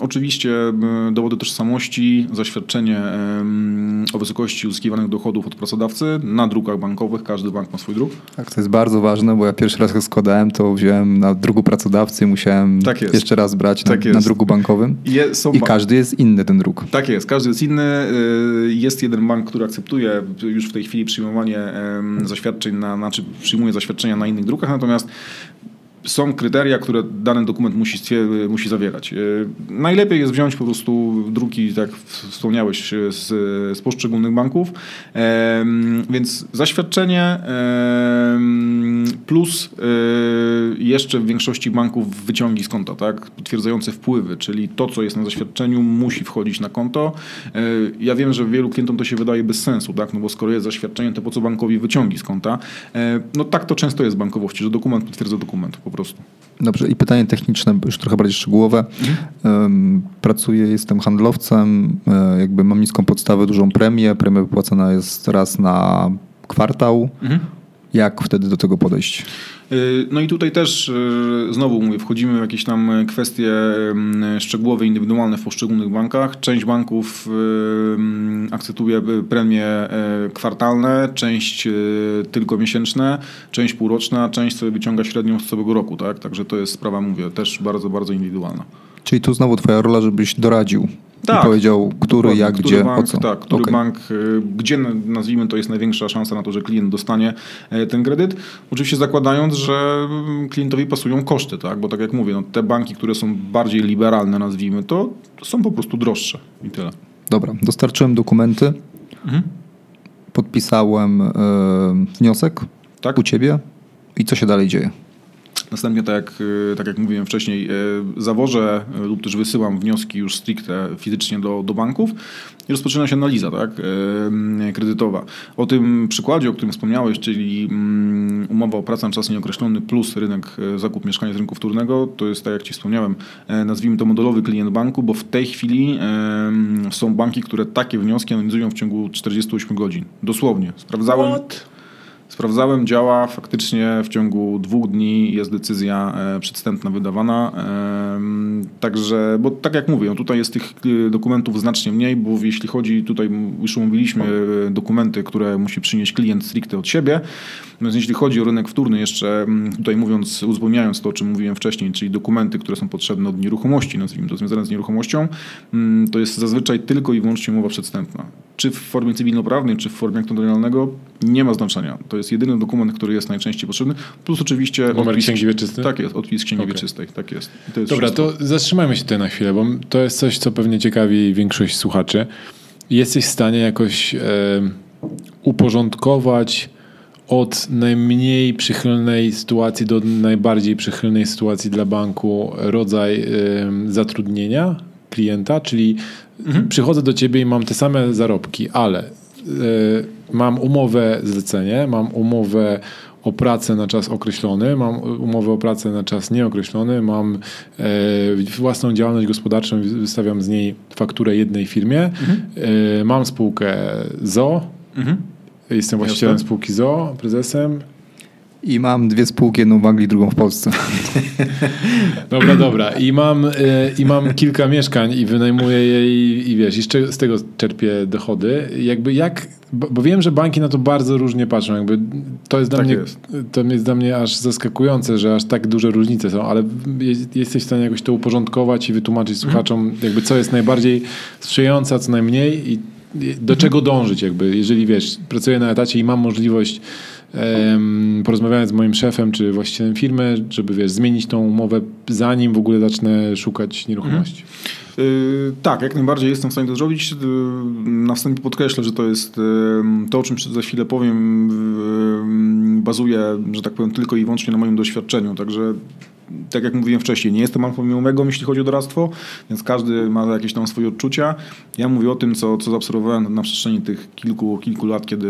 oczywiście dowody tożsamości, zaświadczenie e, o wysokości uzyskiwanych dochodów od pracodawcy na drukach bankowych, każdy bank ma swój druk. Tak, to jest bardzo ważne, bo ja pierwszy raz jak składałem, to wziąłem na drugu pracodawcy i musiałem Tak jeszcze raz brać na, Tak na drugu bankowym. Je, I ba- każdy jest inny ten druk. Tak jest, każdy jest inny. Y, Jest jeden bank, który akceptuje już w tej chwili przyjmowanie zaświadczeń, na, znaczy przyjmuje zaświadczenia na innych drukach, natomiast są kryteria, które dany dokument musi, musi zawierać. Y, Najlepiej jest wziąć po prostu druki, tak wspomniałeś, y, z, z poszczególnych banków. Em, Więc zaświadczenie plus jeszcze w większości banków wyciągi z konta, tak? potwierdzające wpływy, czyli to, co jest na zaświadczeniu, musi wchodzić na konto. Ja wiem, że wielu klientom to się wydaje bez sensu, tak? no bo skoro jest zaświadczenie, to po co bankowi wyciągi z konta? E, No tak to często jest bankowości, że dokument potwierdza dokument po prostu. Dobrze, i pytanie techniczne, już trochę bardziej szczegółowe. Mhm. Pracuję, jestem handlowcem, e, jakby mam niską podstawę, dużą premię. Premia wypłacana jest raz na kwartał. Jak wtedy do tego podejść? Y, No i tutaj też y, znowu mówię, wchodzimy w jakieś tam kwestie mm, szczegółowe, indywidualne w poszczególnych bankach. Część banków y, akceptuje y, premie y, kwartalne, część y, tylko miesięczne, część półroczna, część sobie wyciąga średnią z całego roku, tak? Także to jest sprawa, mówię, też bardzo, bardzo indywidualna. Czyli tu znowu twoja rola, żebyś doradził Tak. i powiedział, który, jak, Który gdzie, bank, o co. Tak, który Okej. bank, y, gdzie nazwijmy to jest największa szansa na to, że klient dostanie e, ten kredyt. Oczywiście zakładając, że mm, klientowi pasują koszty, tak? bo tak jak mówię, no, te banki, które są bardziej liberalne, nazwijmy to, są po prostu droższe i tyle. Dobra, dostarczyłem dokumenty, Mhm. podpisałem e, wniosek Tak? u ciebie i co się dalej dzieje? Następnie, tak jak, y, tak jak mówiłem wcześniej, y, zawożę y, lub też wysyłam wnioski już stricte fizycznie do, do banków i rozpoczyna się analiza tak, kredytowa. O tym przykładzie, o którym wspomniałeś, czyli mm, umowa o pracę na czas nieokreślony plus rynek, zakup mieszkania z rynku wtórnego, to jest, tak jak Ci wspomniałem, e, nazwijmy to modelowy klient banku, bo w tej chwili są banki, które takie wnioski analizują w ciągu 48 godzin. Dosłownie. Sprawdzałem. Sprawdzałem, działa faktycznie w ciągu dwóch dni jest decyzja e, przedstępna wydawana. Także, bo tak jak mówię, no tutaj jest tych e, dokumentów znacznie mniej, bo jeśli chodzi, tutaj już omówiliśmy e, dokumenty, które musi przynieść klient stricte od siebie. Więc jeśli chodzi o rynek wtórny, jeszcze tutaj mówiąc, uzupełniając to, o czym mówiłem wcześniej, czyli dokumenty, które są potrzebne od nieruchomości, nazwijmy to związane z nieruchomością, to jest zazwyczaj tylko i wyłącznie umowa przedstępna. Czy w formie cywilnoprawnej, czy w formie aktu notarialnego, nie ma znaczenia. To jest jedyny dokument, który jest najczęściej potrzebny, plus oczywiście Numer księgi wieczystej? Tak jest, odpis księgi Okej. wieczystej, tak jest. To jest Dobra, wszystko. to zatrzymajmy się tutaj na chwilę, bo to jest coś, co pewnie ciekawi większość słuchaczy. Jesteś w stanie jakoś e, uporządkować od najmniej przychylnej sytuacji do najbardziej przychylnej sytuacji dla banku rodzaj e, zatrudnienia klienta, czyli przychodzę do ciebie i mam te same zarobki, ale e, mam umowę zlecenie, mam umowę o pracę na czas określony, mam umowę o pracę na czas nieokreślony, mam e, własną działalność gospodarczą, wystawiam z niej fakturę jednej firmie, e, mam spółkę ZO, Mhm. jestem właścicielem Jasne. spółki ZO, prezesem. I mam dwie spółki, jedną w Anglii, drugą w Polsce. Dobra, dobra. I mam, e, i mam kilka mieszkań i wynajmuję je i, i wiesz, i z tego czerpię dochody. Jakby jak, bo, wiem, że banki na to bardzo różnie patrzą. Jakby to jest dla Tak mnie, jest. to jest dla mnie aż zaskakujące, że aż tak duże różnice są, ale jest, jesteś w stanie jakoś to uporządkować i wytłumaczyć słuchaczom, jakby co jest najbardziej sprzyjające, a co najmniej i i do czego dążyć, jakby, jeżeli wiesz, pracuję na etacie i mam możliwość em, porozmawiając z moim szefem czy właścicielem firmy, żeby wiesz, zmienić tą umowę zanim w ogóle zacznę szukać nieruchomości. Yy, tak, jak najbardziej jestem w stanie to zrobić. Yy, na wstępie podkreślę, że to jest to, o czym za chwilę powiem, bazuje, że tak powiem, tylko i wyłącznie na moim doświadczeniu. Także tak jak mówiłem wcześniej, nie jestem alfą i jeśli chodzi o doradztwo, więc każdy ma jakieś tam swoje odczucia. Ja mówię o tym, co, co zaobserwowałem na przestrzeni tych kilku, kilku lat, kiedy,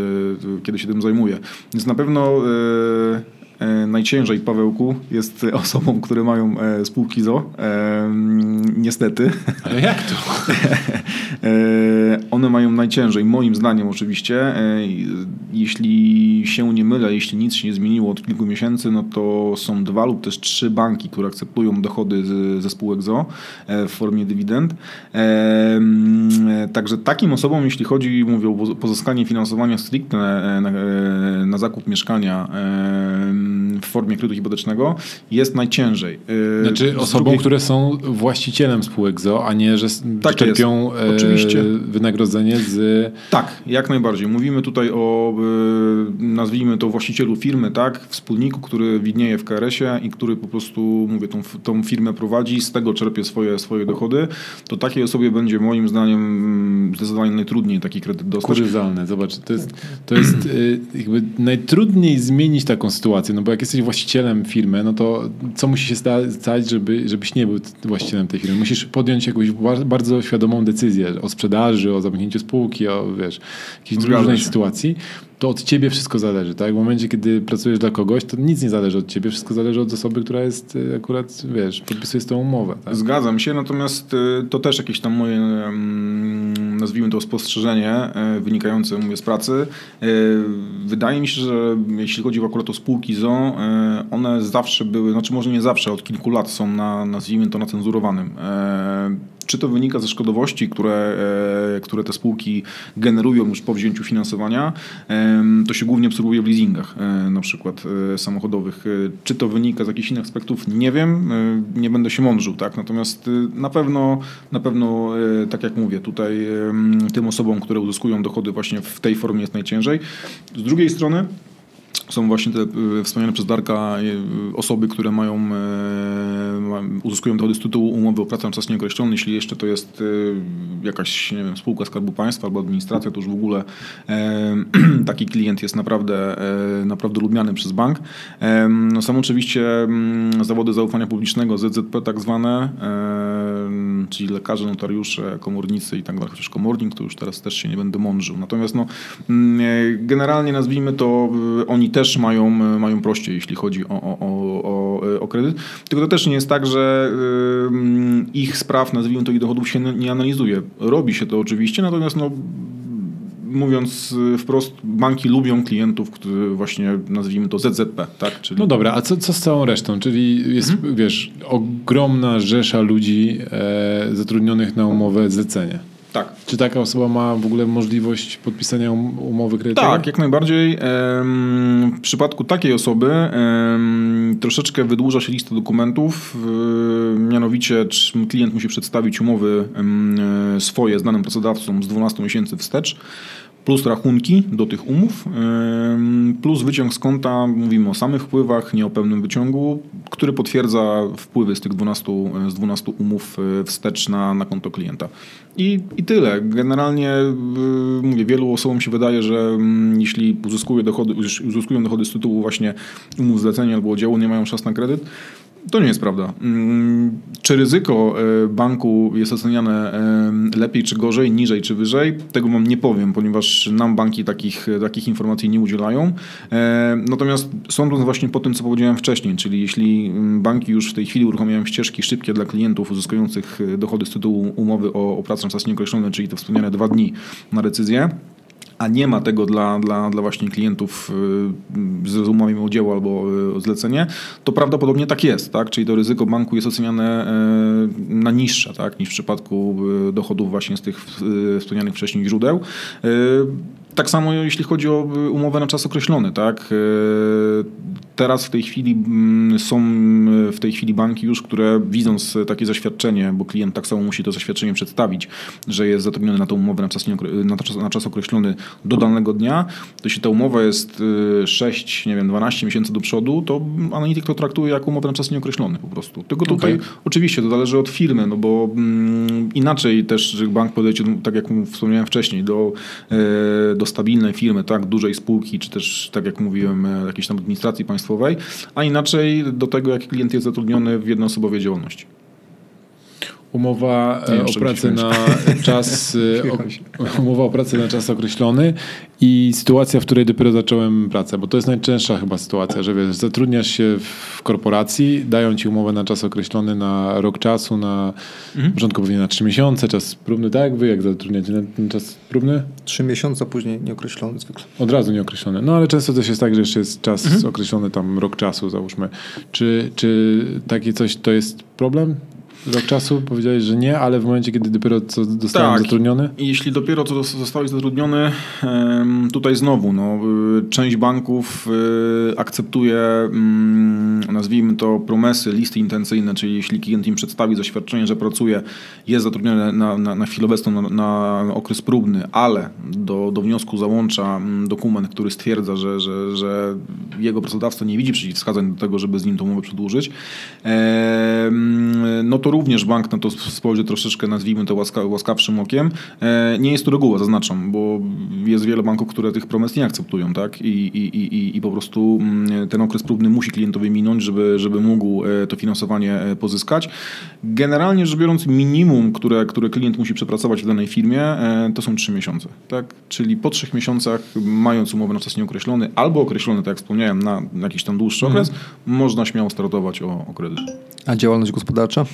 kiedy się tym zajmuję. Więc na pewno... Yy, najciężej Pawełku jest osobom, które mają e, spółki ZO. E, niestety. Ale jak to? One mają najciężej, moim zdaniem oczywiście. Jeśli się nie mylę, jeśli nic się nie zmieniło od kilku miesięcy, no to są dwa lub też trzy banki, które akceptują dochody ze spółek ZO w formie dywidend. Także takim osobom, jeśli chodzi, mówię o pozyskanie finansowania stricte na, na zakup mieszkania, w formie kredytu hipotecznego jest najciężej. Y, znaczy osobom, drugiej... które są właścicielem spółek ZO, a nie, że tak czerpią e, Oczywiście. wynagrodzenie z... Tak, jak najbardziej. Mówimy tutaj o, y, nazwijmy to właścicielu firmy, tak, wspólniku, który widnieje w KRS-ie i który po prostu, mówię, tą, tą firmę prowadzi, z tego czerpie swoje, swoje dochody, to takiej osobie będzie moim zdaniem mm, zdecydowanie najtrudniej taki kredyt dostać. Kurzywalne, zobacz, to jest, to jest y, jakby najtrudniej zmienić taką sytuację, no bo jak jesteś właścicielem firmy, no to co musi się stać, żeby, żebyś nie był właścicielem tej firmy? Musisz podjąć jakąś bardzo świadomą decyzję o sprzedaży, o zamknięciu spółki, o wiesz, jakiejś różnej sytuacji to od ciebie wszystko zależy, tak? W momencie, kiedy pracujesz dla kogoś, to nic nie zależy od ciebie, wszystko zależy od osoby, która jest y, akurat, wiesz, podpisuje z tą umowę. Tak? Zgadzam się, natomiast y, to też jakieś tam moje, mm, nazwijmy to spostrzeżenie y, wynikające, mówię, z pracy. Wydaje mi się, że jeśli chodzi akurat o spółki ZO, one zawsze były, znaczy może nie zawsze, od kilku lat są na, nazwijmy to, na cenzurowanym czy to wynika ze szkodowości, które, e, które te spółki generują już po wzięciu finansowania, to się głównie obserwuje w leasingach e, na przykład e, samochodowych. Czy to wynika z jakichś innych aspektów, nie wiem, nie będę się mądrzył, tak? Natomiast na pewno, na pewno, tak jak mówię, tutaj tym osobom, które uzyskują dochody właśnie w tej formie jest najciężej. Z drugiej strony, są właśnie te e, wspomniane przez Darka e, osoby, które mają, e, uzyskują dochody z tytułu umowy o pracę na czas nieokreślony. Jeśli jeszcze to jest jakaś nie wiem, spółka Skarbu Państwa albo administracja, to już w ogóle taki klient jest naprawdę, naprawdę lubiany przez bank. No, są oczywiście mm, zawody zaufania publicznego, ZZP tak zwane, czyli lekarze, notariusze, komornicy i tak dalej, chociaż komornik to już teraz też się nie będę mądrzył. Natomiast no, mm, generalnie nazwijmy to, oni też mają, mają prościej, jeśli chodzi o, o, o, o kredyt. Tylko to też nie jest tak, że ich spraw, nazwijmy to, ich dochodów się nie analizuje. Robi się to oczywiście, natomiast no, mówiąc wprost, banki lubią klientów, którzy właśnie nazwijmy to ZZP, tak? Czyli... No dobra, a co, co z całą resztą? Czyli jest, mhm. wiesz, ogromna rzesza ludzi e, zatrudnionych na umowę zlecenie. Tak. Czy taka osoba ma w ogóle możliwość podpisania um, umowy kredytowej? Tak, jak najbardziej. W przypadku takiej osoby troszeczkę wydłuża się lista dokumentów. Mianowicie klient musi przedstawić umowy swoje z danym pracodawcą z 12 miesięcy wstecz plus rachunki do tych umów, plus wyciąg z konta, mówimy o samych wpływach, nie o pełnym wyciągu, który potwierdza wpływy z tych 12, z 12 umów e, wstecz na, na konto klienta. I, I tyle. Generalnie e, mówię, wielu osobom się wydaje, że mm, jeśli uzyskują dochody, uzyskują dochody z tytułu właśnie umów zlecenia albo oddziału, nie mają szans na kredyt, to nie jest prawda. Mm, czy ryzyko e, banku jest oceniane e, lepiej czy gorzej, niżej czy wyżej? Tego wam nie powiem, ponieważ nam banki takich, takich informacji nie udzielają. E, natomiast sądząc właśnie po tym, co powiedziałem wcześniej, czyli jeśli mm, banki już w tej chwili uruchamiają ścieżki szybkie dla klientów uzyskujących dochody z tytułu umowy o, o pracę na czas nieokreślony, czyli te wspomniane dwa dni na decyzję, a nie ma tego dla, dla, dla właśnie klientów y, z umowami o dzieło albo y, zlecenie, to prawdopodobnie tak jest, tak? Czyli to ryzyko banku jest oceniane y, na niższe, tak? Niż w przypadku dochodów właśnie z tych wspomnianych wcześniej źródeł. Tak samo jeśli chodzi o umowę na czas określony, tak? Teraz w tej chwili mm, są w tej chwili banki już, które widząc takie zaświadczenie, bo klient tak samo musi to zaświadczenie przedstawić, że jest zatrudniony na tą umowę na czas, na czas, na czas określony do danego dnia, to jeśli ta umowa jest 6, nie wiem, 12 miesięcy do przodu, to analityk to traktuje jako umowę na czas nieokreślony po prostu. Tylko tutaj okay. oczywiście to zależy od firmy, no bo mm, inaczej też bank podejdzie, tak jak wspomniałem wcześniej, do, do stabilnej firmy, tak, dużej spółki, czy też, tak jak mówiłem, e, jakiejś tam administracji państwowej, a inaczej do tego, jak klient jest zatrudniony w jednoosobowej działalności. Umowa Nie, e, o pracę na czas e, o, umowa o pracę na czas określony i sytuacja, w której dopiero zacząłem pracę, bo to jest najczęststsza chyba sytuacja, że wiesz, zatrudniasz się w korporacji, dają ci umowę na czas określony na rok czasu, na Mhm. początku pewnie na trzy miesiące, czas próbny, tak? Wy jak zatrudniacie na ten czas próbny? Trzy miesiące, później nieokreślony zwykle. Od razu nieokreślony. No ale często też jest tak, że jeszcze jest czas Mhm. określony, tam rok czasu załóżmy. Czy, czy takie coś to jest problem? Rok czasu? Powiedziałeś, że nie, ale w momencie, kiedy dopiero co zostałem Tak. zatrudniony? Jeśli dopiero co zos- zostałeś zatrudniony, tutaj znowu, no, y, część banków y, akceptuje, mm, nazwijmy to, promesy, listy intencyjne, czyli jeśli klient im przedstawi zaświadczenie, że pracuje, jest zatrudniony na, na, na chwilę obecną na, na okres próbny, ale do, do wniosku załącza mm, dokument, który stwierdza, że, że, że jego pracodawca nie widzi przeciwwskazań do tego, żeby z nim tą umowę przedłużyć, no to również bank na to spojrzy troszeczkę, nazwijmy to łaska, łaskawszym okiem. E, Nie jest to reguła, zaznaczam, bo jest wiele banków, które tych promes nie akceptują, tak? I, i, i, i- po prostu mm, ten okres próbny musi klientowi minąć, żeby, żeby mógł e, to finansowanie e, pozyskać. Generalnie rzecz biorąc, minimum, które, które klient musi przepracować w danej firmie, to są trzy miesiące, tak? Czyli po trzech miesiącach, mając umowę na czas nieokreślony albo określony, tak jak wspomniałem, na jakiś tam dłuższy okres, można śmiało startować o, o kredyt. A działalność gospodarcza?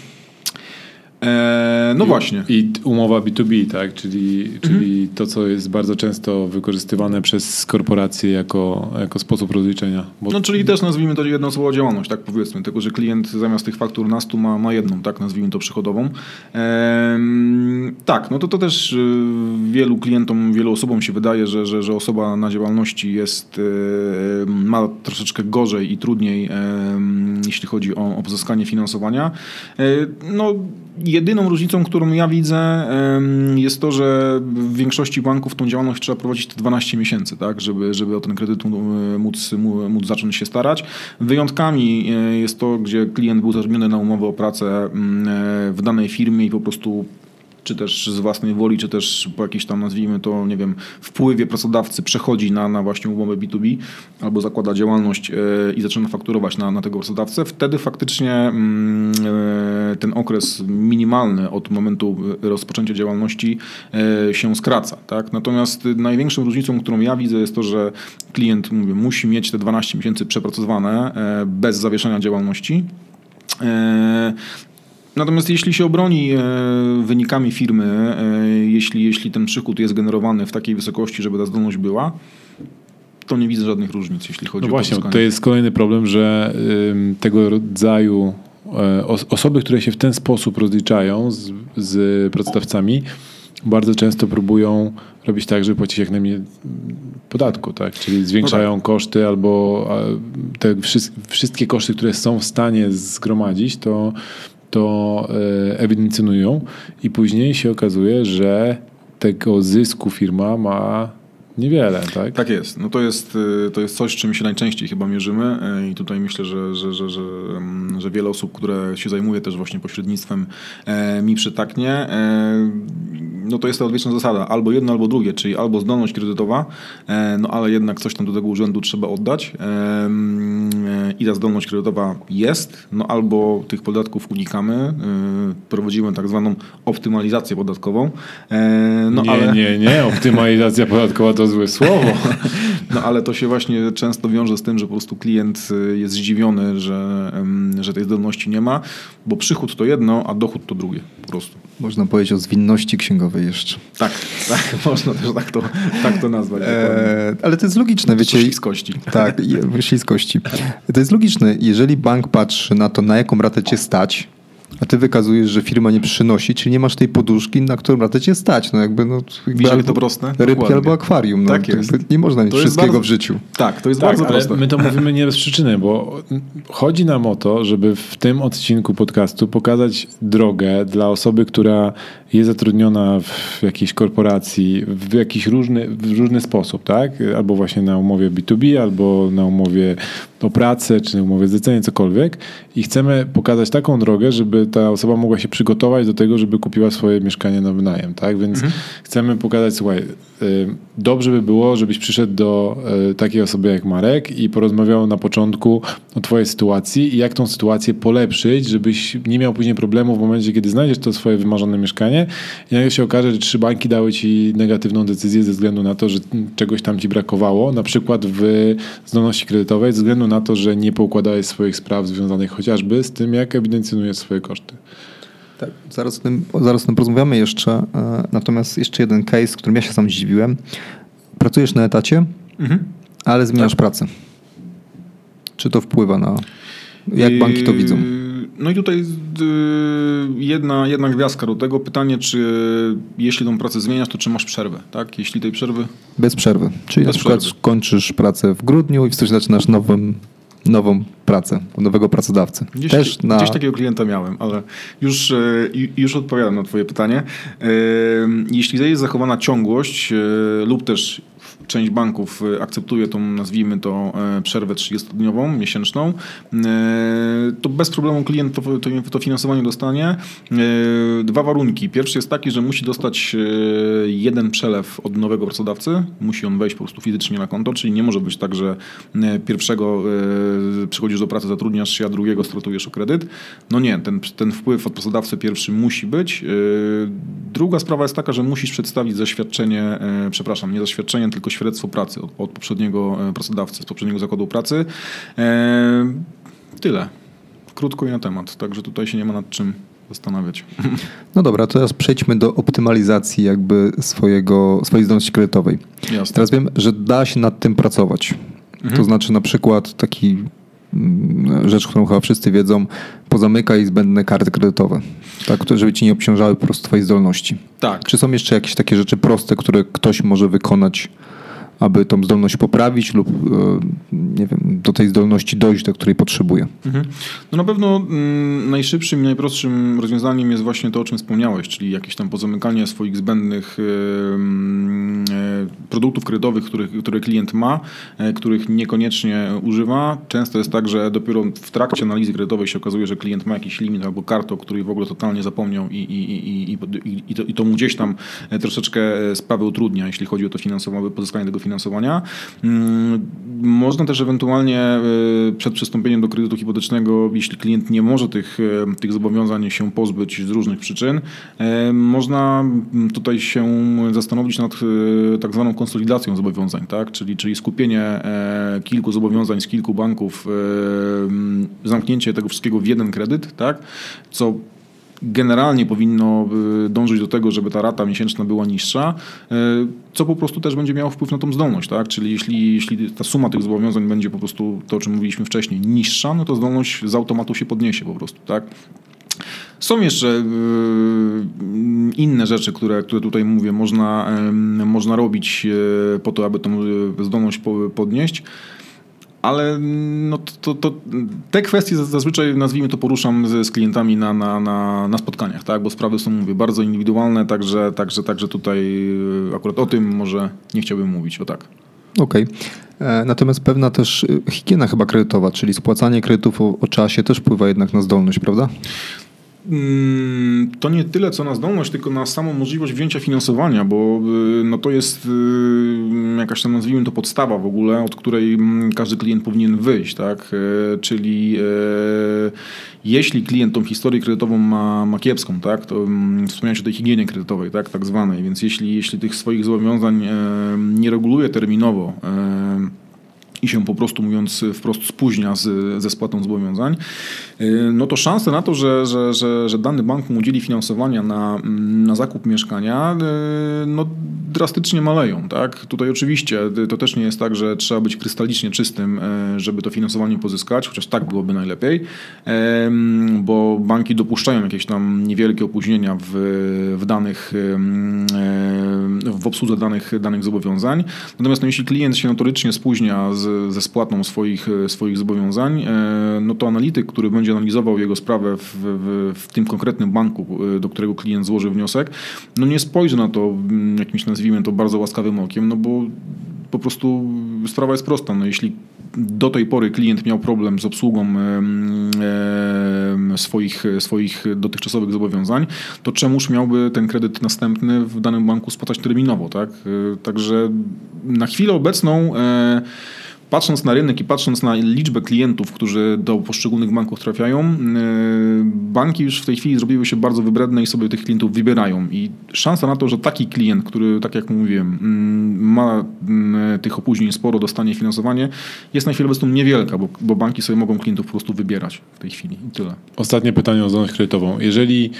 E, no właśnie. I umowa B2B, tak? Czyli, Mhm. czyli to, co jest bardzo często wykorzystywane przez korporacje jako, jako sposób rozliczenia. Bo No czyli też nazwijmy to jednoosobowa działalność, tak powiedzmy, tylko że klient zamiast tych faktur na 100 ma, ma jedną, tak nazwijmy to przychodową. Ehm, tak, no to to też y, wielu klientom, wielu osobom się wydaje, że, że, że osoba na działalności jest, y, ma troszeczkę gorzej i trudniej, jeśli chodzi o, o pozyskanie finansowania. E, No jedyną różnicą, którą ja widzę jest to, że w większości banków tą działalność trzeba prowadzić te 12 miesięcy, tak, żeby, żeby o ten kredyt e, móc, móc zacząć się starać. Wyjątkami e, jest to, gdzie klient był zatrudniony na umowę o pracę mm, e, w danej firmie i po prostu czy też z własnej woli, czy też po jakiejś tam, nazwijmy to, nie wiem, wpływie pracodawcy przechodzi na, na właśnie umowę B2B albo zakłada działalność e, i zaczyna fakturować na, na tego pracodawcę, wtedy faktycznie mm, e, ten okres minimalny od momentu rozpoczęcia działalności e, się skraca. Tak? Natomiast największą różnicą, którą ja widzę jest to, że klient mówię, musi mieć te 12 miesięcy przepracowane bez zawieszenia działalności. Natomiast jeśli się obroni e, wynikami firmy, e, jeśli, jeśli ten przychód jest generowany w takiej wysokości, żeby ta zdolność była, to nie widzę żadnych różnic, jeśli chodzi No o właśnie, to jest kolejny problem, że tego rodzaju e, os- osoby, które się w ten sposób rozliczają z, z pracodawcami, bardzo często próbują robić tak, żeby płacić jak najmniej mm, podatku, tak? Czyli zwiększają No koszty albo te wszys- wszystkie koszty, które są w stanie zgromadzić, to, to e, ewidencjonują i później się okazuje, że tego zysku firma ma niewiele, tak? Tak jest. No to jest, y, to jest coś, czym się najczęściej chyba mierzymy y, i tutaj myślę, że, że, że, że, mm, że wiele osób, które się zajmuje też właśnie pośrednictwem e, mi przytaknie, e, no to jest ta odwieczna zasada. Albo jedno, albo drugie, czyli albo zdolność kredytowa, e, no ale jednak coś tam do tego urzędu trzeba oddać mm, i ta zdolność kredytowa jest, no albo tych podatków unikamy, prowadzimy tak zwaną optymalizację podatkową, no nie, ale... nie, nie. Optymalizacja podatkowa to złe słowo. No ale to się właśnie często wiąże z tym, że po prostu klient y, jest zdziwiony, że, że tej zdolności nie ma, bo przychód to jedno, a dochód to drugie po prostu. Można powiedzieć o zwinności księgowej jeszcze. Tak, tak, można też tak to, tak to nazwać. dokładnie. E, ale to jest logiczne, wiecie. Śliskości. Tak, śliskości. To jest logiczne. Jeżeli bank patrzy na to, na jaką ratę cię stać, a ty wykazujesz, że firma nie przynosi, czyli nie masz tej poduszki, na którą ratę cię stać. No jakby, no, jakby jak to proste? Rybki Dokładnie. albo akwarium. No, Tak jest. Nie można mieć To wszystkiego bardzo- w życiu. Tak, to jest Tak, bardzo ale proste. my to mówimy nie bez przyczyny, bo chodzi nam o to, żeby w tym odcinku podcastu pokazać drogę dla osoby, która jest zatrudniona w jakiejś korporacji w jakiś różny, w różny sposób, tak? Albo właśnie na umowie B2B, albo na umowie o pracę, czy umowie zlecenie, cokolwiek i chcemy pokazać taką drogę, żeby ta osoba mogła się przygotować do tego, żeby kupiła swoje mieszkanie na wynajem, tak? Więc mhm. chcemy pokazać, słuchaj, y, dobrze by było, żebyś przyszedł do y, takiej osoby jak Marek i porozmawiał na początku o twojej sytuacji i jak tą sytuację polepszyć, żebyś nie miał później problemu w momencie, kiedy znajdziesz to swoje wymarzone mieszkanie i nagle się okaże, że trzy banki dały ci negatywną decyzję ze względu na to, że czegoś tam ci brakowało, na przykład w zdolności kredytowej, ze względu na to, że nie poukładałeś swoich spraw związanych chociażby z tym, jak ewidencjonujesz swoje koszty. Tak, zaraz o tym, zaraz o tym porozmawiamy jeszcze. E, natomiast jeszcze jeden case, którym ja się sam zdziwiłem. Pracujesz na etacie, mhm. ale zmieniasz tak. pracę. Czy to wpływa na... Jak banki to widzą? No i tutaj y, jedna, jedna gwiazdka do tego. Pytanie, czy jeśli tą pracę zmieniasz, to czy masz przerwę, tak? Jeśli tej przerwy... Bez przerwy. Czyli Bez na przykład przerwy. kończysz pracę w grudniu i w zaczynasz nowym, nową pracę, nowego pracodawcy. Gdzieś, Też na... gdzieś takiego klienta miałem, ale już, e, już odpowiadam na twoje pytanie. E, jeśli jest zachowana ciągłość lub też część banków y, akceptuje tą, nazwijmy to, e, przerwę 30-dniową, miesięczną, e, to bez problemu klient to, to, finansowanie dostanie. E, dwa warunki. Pierwszy jest taki, że musi dostać jeden przelew od nowego pracodawcy, musi on wejść po prostu fizycznie na konto, czyli nie może być tak, że pierwszego przychodzisz do pracy, zatrudniasz się, a drugiego stratujesz o kredyt. No nie, ten, ten wpływ od pracodawcy pierwszy musi być. Druga sprawa jest taka, że musisz przedstawić zaświadczenie, przepraszam, nie zaświadczenie, tylko świadectwo pracy od, od poprzedniego e, pracodawcy, z poprzedniego zakładu pracy. E, tyle. Krótko i na temat, także tutaj się nie ma nad czym zastanawiać. No dobra, teraz przejdźmy do optymalizacji jakby swojego, swojej zdolności kredytowej. Jasne. Teraz wiem, że da się nad tym pracować. Mhm. To znaczy na przykład taki mm, rzecz, którą chyba wszyscy wiedzą, pozamykaj zbędne karty kredytowe, tak, żeby ci nie obciążały po prostu twojej zdolności. Tak. Czy są jeszcze jakieś takie rzeczy proste, które ktoś może wykonać aby tą zdolność poprawić lub e, nie wiem, do tej zdolności dojść, do której potrzebuje. Mhm. No na pewno mm, najszybszym i najprostszym rozwiązaniem jest właśnie to, o czym wspomniałeś, czyli jakieś tam pozamykanie swoich zbędnych e, mm, e, produktów kredytowych, których, które klient ma, których niekoniecznie używa. Często jest tak, że dopiero w trakcie analizy kredytowej się okazuje, że klient ma jakiś limit albo kartę, o której w ogóle totalnie zapomniał i, i, i, i, i, to, i to mu gdzieś tam troszeczkę sprawę utrudnia, jeśli chodzi o to finansowanie, pozyskanie tego finansowania. Mm, można też ewentualnie e, przed przystąpieniem do kredytu hipotecznego, jeśli klient nie może tych, e, tych zobowiązań się pozbyć z różnych przyczyn, e, można tutaj się zastanowić nad tak zwaną konsolidacją zobowiązań, tak? czyli, czyli skupienie kilku zobowiązań z kilku banków, zamknięcie tego wszystkiego w jeden kredyt, tak? co generalnie powinno y, dążyć do tego, żeby ta rata miesięczna była niższa, y, co po prostu też będzie miało wpływ na tą zdolność. Tak? Czyli jeśli, jeśli ta suma tych zobowiązań będzie po prostu, to o czym mówiliśmy wcześniej, niższa, no to zdolność z automatu się podniesie po prostu. Tak? Są jeszcze y, inne rzeczy, które, które tutaj mówię, można, można robić po to, aby tą zdolność podnieść ale no to, to, te kwestie zazwyczaj, nazwijmy to, poruszam z, z klientami na, na, na, na, spotkaniach, tak? bo sprawy są, mówię, bardzo indywidualne, także, także, także tutaj e, akurat o tym może nie chciałbym mówić, o tak. Okej. Okay. E, natomiast pewna też e, higiena chyba kredytowa, czyli spłacanie kredytów o, o czasie też wpływa jednak na zdolność, prawda? Mm, to nie tyle co na zdolność, tylko na samą możliwość wzięcia finansowania, bo y, no to jest y, jakaś tam nazwijmy to podstawa w ogóle, od której mm, każdy klient powinien wyjść, tak? E, czyli e, jeśli klient tą historię kredytową ma, ma kiepską, tak? To mm, wspomniałeś o tej higienie kredytowej, tak? Tak zwanej, więc jeśli, jeśli tych swoich zobowiązań e, nie reguluje terminowo, i się po prostu mówiąc wprost spóźnia z, ze spłatą zobowiązań, y, no to szanse na to, że, że, że, że dany bank mu udzieli finansowania na, na zakup mieszkania, y, no drastycznie maleją. Tak? Tutaj oczywiście to też nie jest tak, że trzeba być krystalicznie czystym, y, żeby to finansowanie pozyskać, chociaż tak byłoby najlepiej, bo banki dopuszczają jakieś tam niewielkie opóźnienia w, w danych, w obsłudze danych, danych zobowiązań. Natomiast no, jeśli klient się notorycznie spóźnia z ze spłatą swoich, e, swoich zobowiązań, e, no to analityk, który będzie analizował jego sprawę w, w, w tym konkretnym banku, e, do którego klient złoży wniosek, no nie spojrzy na to jakimś nazwijmy to bardzo łaskawym okiem, no bo po prostu sprawa jest prosta. No jeśli do tej pory klient miał problem z obsługą swoich, swoich dotychczasowych zobowiązań, to czemuż miałby ten kredyt następny w danym banku spłacać terminowo, tak? Także na chwilę obecną Patrząc na rynek i patrząc na liczbę klientów, którzy do poszczególnych banków trafiają, e, banki już w tej chwili zrobiły się bardzo wybredne i sobie tych klientów wybierają. I szansa na to, że taki klient, który, tak jak mówiłem, mm, ma mm, tych opóźnień sporo, dostanie finansowanie, jest na chwilę obecną niewielka, bo, bo banki sobie mogą klientów po prostu wybierać w tej chwili i tyle. Ostatnie pytanie o zdolność kredytową. Jeżeli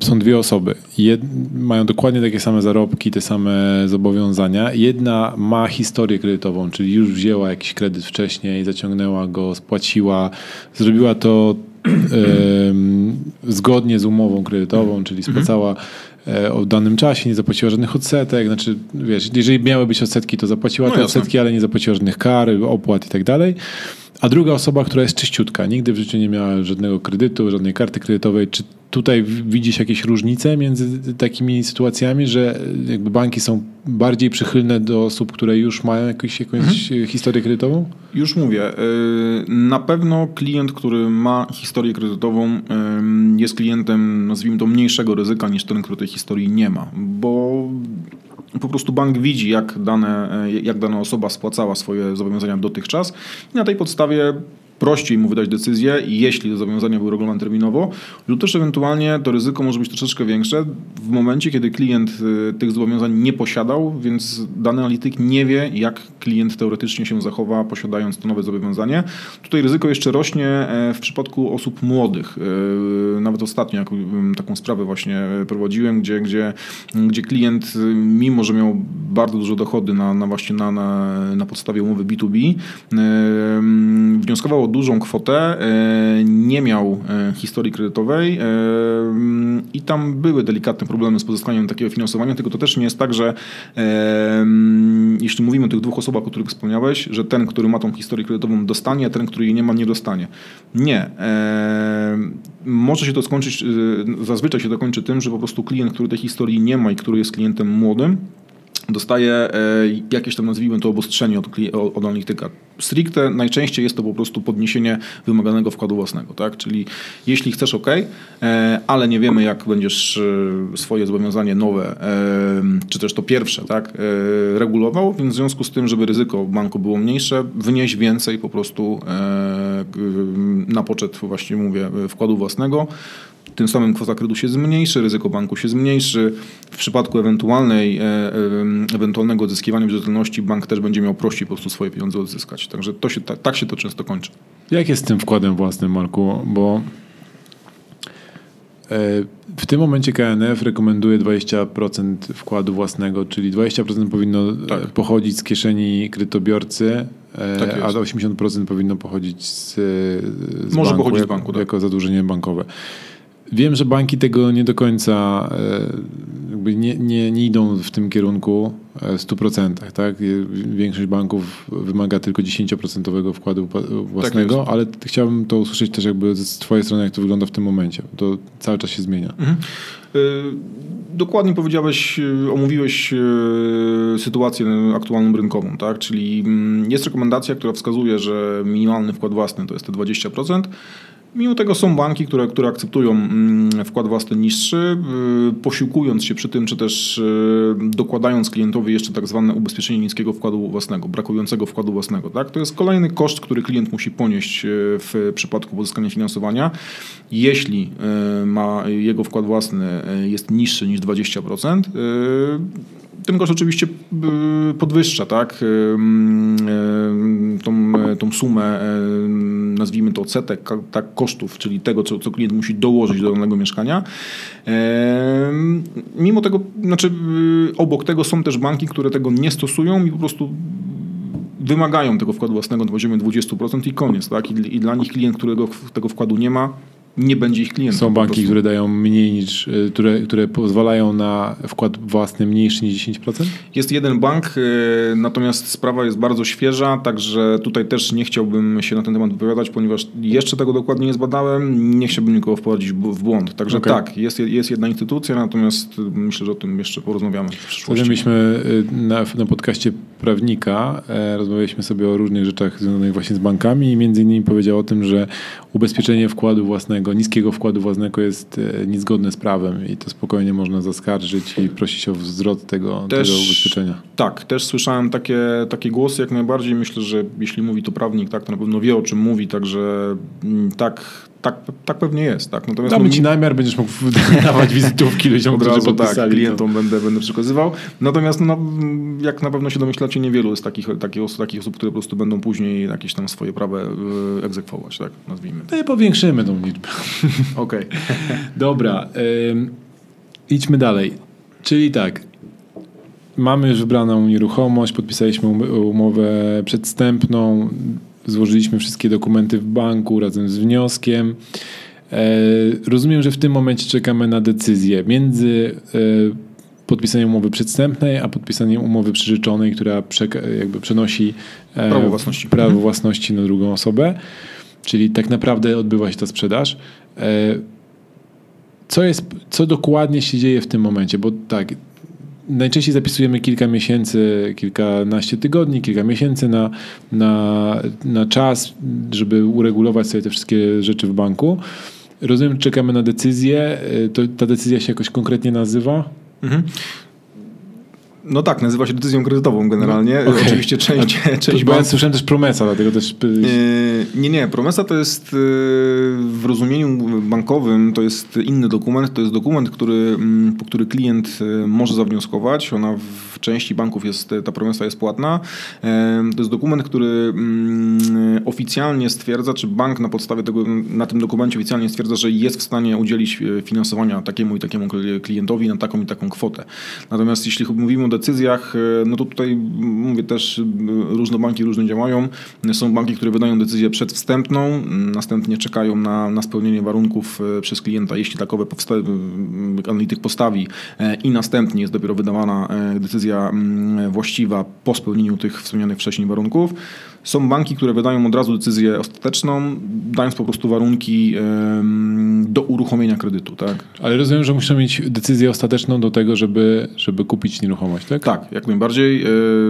są dwie osoby, jed, mają dokładnie takie same zarobki, te same zobowiązania, jedna ma historię kredytową, czyli już wzięła jakiś kredyt wcześniej, zaciągnęła go, spłaciła, zrobiła to zgodnie z umową kredytową, czyli spłacała e, o danym czasie, nie zapłaciła żadnych odsetek, znaczy wiesz, jeżeli miały być odsetki, to zapłaciła No te jasne. odsetki, ale nie zapłaciła żadnych kar, opłat i tak dalej. A druga osoba, która jest czyściutka, nigdy w życiu nie miała żadnego kredytu, żadnej karty kredytowej. Czy tutaj widzisz jakieś różnice między takimi sytuacjami, że jakby banki są bardziej przychylne do osób, które już mają jakąś, jakąś e, historię kredytową? Już mówię, y, na pewno klient, który ma historię kredytową, jest klientem, nazwijmy to, mniejszego ryzyka niż ten, który tej historii nie ma, bo po prostu bank widzi, jak, dane, y, jak dana osoba spłacała swoje zobowiązania dotychczas i na tej podstawie prościej mu wydać decyzję, jeśli te zobowiązania były regulowane terminowo, lub też ewentualnie to ryzyko może być troszeczkę większe w momencie, kiedy klient y, tych zobowiązań nie posiadał, więc dany analityk nie wie, jak klient teoretycznie się zachowa, posiadając to nowe zobowiązanie. Tutaj ryzyko jeszcze rośnie e, w przypadku osób młodych. E, Nawet ostatnio taką sprawę właśnie prowadziłem, gdzie, gdzie, gdzie klient, y, mimo że miał bardzo duże dochody na, na właśnie na, na, na podstawie umowy B2B, e, wnioskował dużą kwotę, e, nie miał e, historii kredytowej e, i tam były delikatne problemy z pozyskaniem takiego finansowania, tylko to też nie jest tak, że e, jeśli mówimy o tych dwóch osobach, o których wspomniałeś, że ten, który ma tą historię kredytową dostanie, a ten, który jej nie ma, nie dostanie. Nie. Może się to skończyć, zazwyczaj się to kończy tym, że po prostu klient, który tej historii nie ma i który jest klientem młodym, dostaje e, jakieś tam, nazwijmy to, obostrzenie od, od analityka. Stricte najczęściej jest to po prostu podniesienie wymaganego wkładu własnego, tak? Czyli jeśli chcesz, ok, e, ale nie wiemy, jak będziesz e, swoje zobowiązanie nowe, czy też to pierwsze, tak, regulował, więc w związku z tym, żeby ryzyko banku było mniejsze, wnieść więcej po prostu na poczet, właśnie mówię, wkładu własnego, tym samym kwota kredytu się zmniejszy, ryzyko banku się zmniejszy. W przypadku ewentualnej, e, e, ewentualnego odzyskiwania wierzytelności bank też będzie miał prościej po prostu swoje pieniądze odzyskać. Także to się, tak, tak się to często kończy. Jak jest z tym wkładem własnym, Marku? Bo e, w tym momencie KNF rekomenduje 20% wkładu własnego, czyli 20% powinno Tak. pochodzić z kieszeni kredytobiorcy, Tak a 80% powinno pochodzić z, z Może banku, pochodzić z banku, tak. jako zadłużenie bankowe. Wiem, że banki tego nie do końca e, jakby nie, nie, nie idą w tym kierunku e, w 100%. Tak? Większość banków wymaga tylko 10% wkładu własnego, jest. ale chciałbym to usłyszeć też jakby z twojej strony, jak to wygląda w tym momencie. To cały czas się zmienia. Y, Dokładnie powiedziałeś, omówiłeś sytuację aktualną rynkową, tak? Czyli mm, jest rekomendacja, która wskazuje, że minimalny wkład własny to jest te 20%. Mimo tego są banki, które, które akceptują mm, wkład własny niższy, y, posiłkując się przy tym, czy też y, dokładając klientowi jeszcze tak zwane ubezpieczenie niskiego wkładu własnego, brakującego wkładu własnego. Tak? To jest kolejny koszt, który klient musi ponieść y, w przypadku pozyskania finansowania. Jeśli ma jego wkład własny jest niższy niż 20%, y, ten koszt oczywiście y, podwyższa tak? y, y, tą, tą sumę, y, nazwijmy to odsetek tak, kosztów, czyli tego, co, co klient musi dołożyć do danego mieszkania. E, Mimo tego, znaczy obok tego są też banki, które tego nie stosują i po prostu wymagają tego wkładu własnego na poziomie 20% i koniec. Tak? I, I dla nich klient, którego tego wkładu nie ma, nie będzie ich klientem. Są banki, które dają mniej niż, y, które, które pozwalają na wkład własny mniejszy niż 10%? Jest jeden bank, e, natomiast sprawa jest bardzo świeża, także tutaj też nie chciałbym się na ten temat wypowiadać, ponieważ jeszcze tego dokładnie nie zbadałem, nie chciałbym nikogo wprowadzić w błąd. Także Okej. tak, jest, jest jedna instytucja, natomiast myślę, że o tym jeszcze porozmawiamy w przyszłości. Wtedy myśmy y, na, na podcaście prawnika. E, rozmawialiśmy sobie o różnych rzeczach związanych właśnie z bankami i między innymi powiedział o tym, że ubezpieczenie wkładu własnego, niskiego wkładu własnego jest e, niezgodne z prawem i to spokojnie można zaskarżyć i prosić o zwrot tego, Też- tego ubezpieczenia. Tak, też słyszałem takie, takie głosy jak najbardziej. Myślę, że jeśli mówi to prawnik, tak, to na pewno wie o czym mówi, także mm, tak, tak, tak pewnie jest. Tak. Natomiast Damy no, ci namiar, będziesz mógł dawać wizytówki ludziom, od razu tak, podpisali. to. klientom będę, będę przekazywał. Natomiast no, jak na pewno się domyślacie, niewielu jest takich, takich, osób, takich osób, które po prostu będą później jakieś tam swoje prawa e, egzekwować, tak, nazwijmy. No i powiększymy tą liczbę. Okej. Dobra, ym, idźmy dalej. Czyli tak, mamy już wybraną nieruchomość, podpisaliśmy um- umowę przedstępną, złożyliśmy wszystkie dokumenty w banku razem z wnioskiem. E, rozumiem, że w tym momencie czekamy na decyzję między e, podpisaniem umowy przedstępnej, a podpisaniem umowy przyrzeczonej, która jakby przenosi e, Prawo własności. prawo Mhm. własności na drugą osobę. Czyli tak naprawdę odbywa się ta sprzedaż. Co, jest, co dokładnie się dzieje w tym momencie? Bo tak, najczęściej zapisujemy kilka miesięcy, kilkanaście tygodni, kilka miesięcy na, na, na czas, żeby uregulować sobie te wszystkie rzeczy w banku. Rozumiem, czekamy na decyzję. E, To, ta decyzja się jakoś konkretnie nazywa? Mhm. No tak, nazywa się decyzją kredytową generalnie. Okej. Oczywiście część, część Bo ja słyszałem też promesa, dlatego też... Yy, Nie, nie. Promesa to jest yy, w rozumieniu bankowym to jest inny dokument. To jest dokument, który, mm, po który klient yy, może zawnioskować. Ona w części banków jest, ta promesa jest płatna. Yy, To jest dokument, który mm, oficjalnie stwierdza, czy bank na podstawie tego, na tym dokumencie oficjalnie stwierdza, że jest w stanie udzielić finansowania takiemu i takiemu klientowi na taką i taką kwotę. Natomiast jeśli mówimy o decyzjach, yy, no to tutaj mówię też, yy, różne banki różnie działają. Są banki, które wydają decyzję przedwstępną, następnie czekają na, na spełnienie warunków e, przez klienta, jeśli takowe powsta- analityk postawi e, i następnie jest dopiero wydawana e, decyzja właściwa po spełnieniu tych wspomnianych wcześniej warunków. Są banki, które wydają od razu decyzję ostateczną, dając po prostu warunki do uruchomienia kredytu. Tak? Ale rozumiem, że muszę mieć decyzję ostateczną do tego, żeby, żeby kupić nieruchomość, tak? Tak, jak najbardziej. E,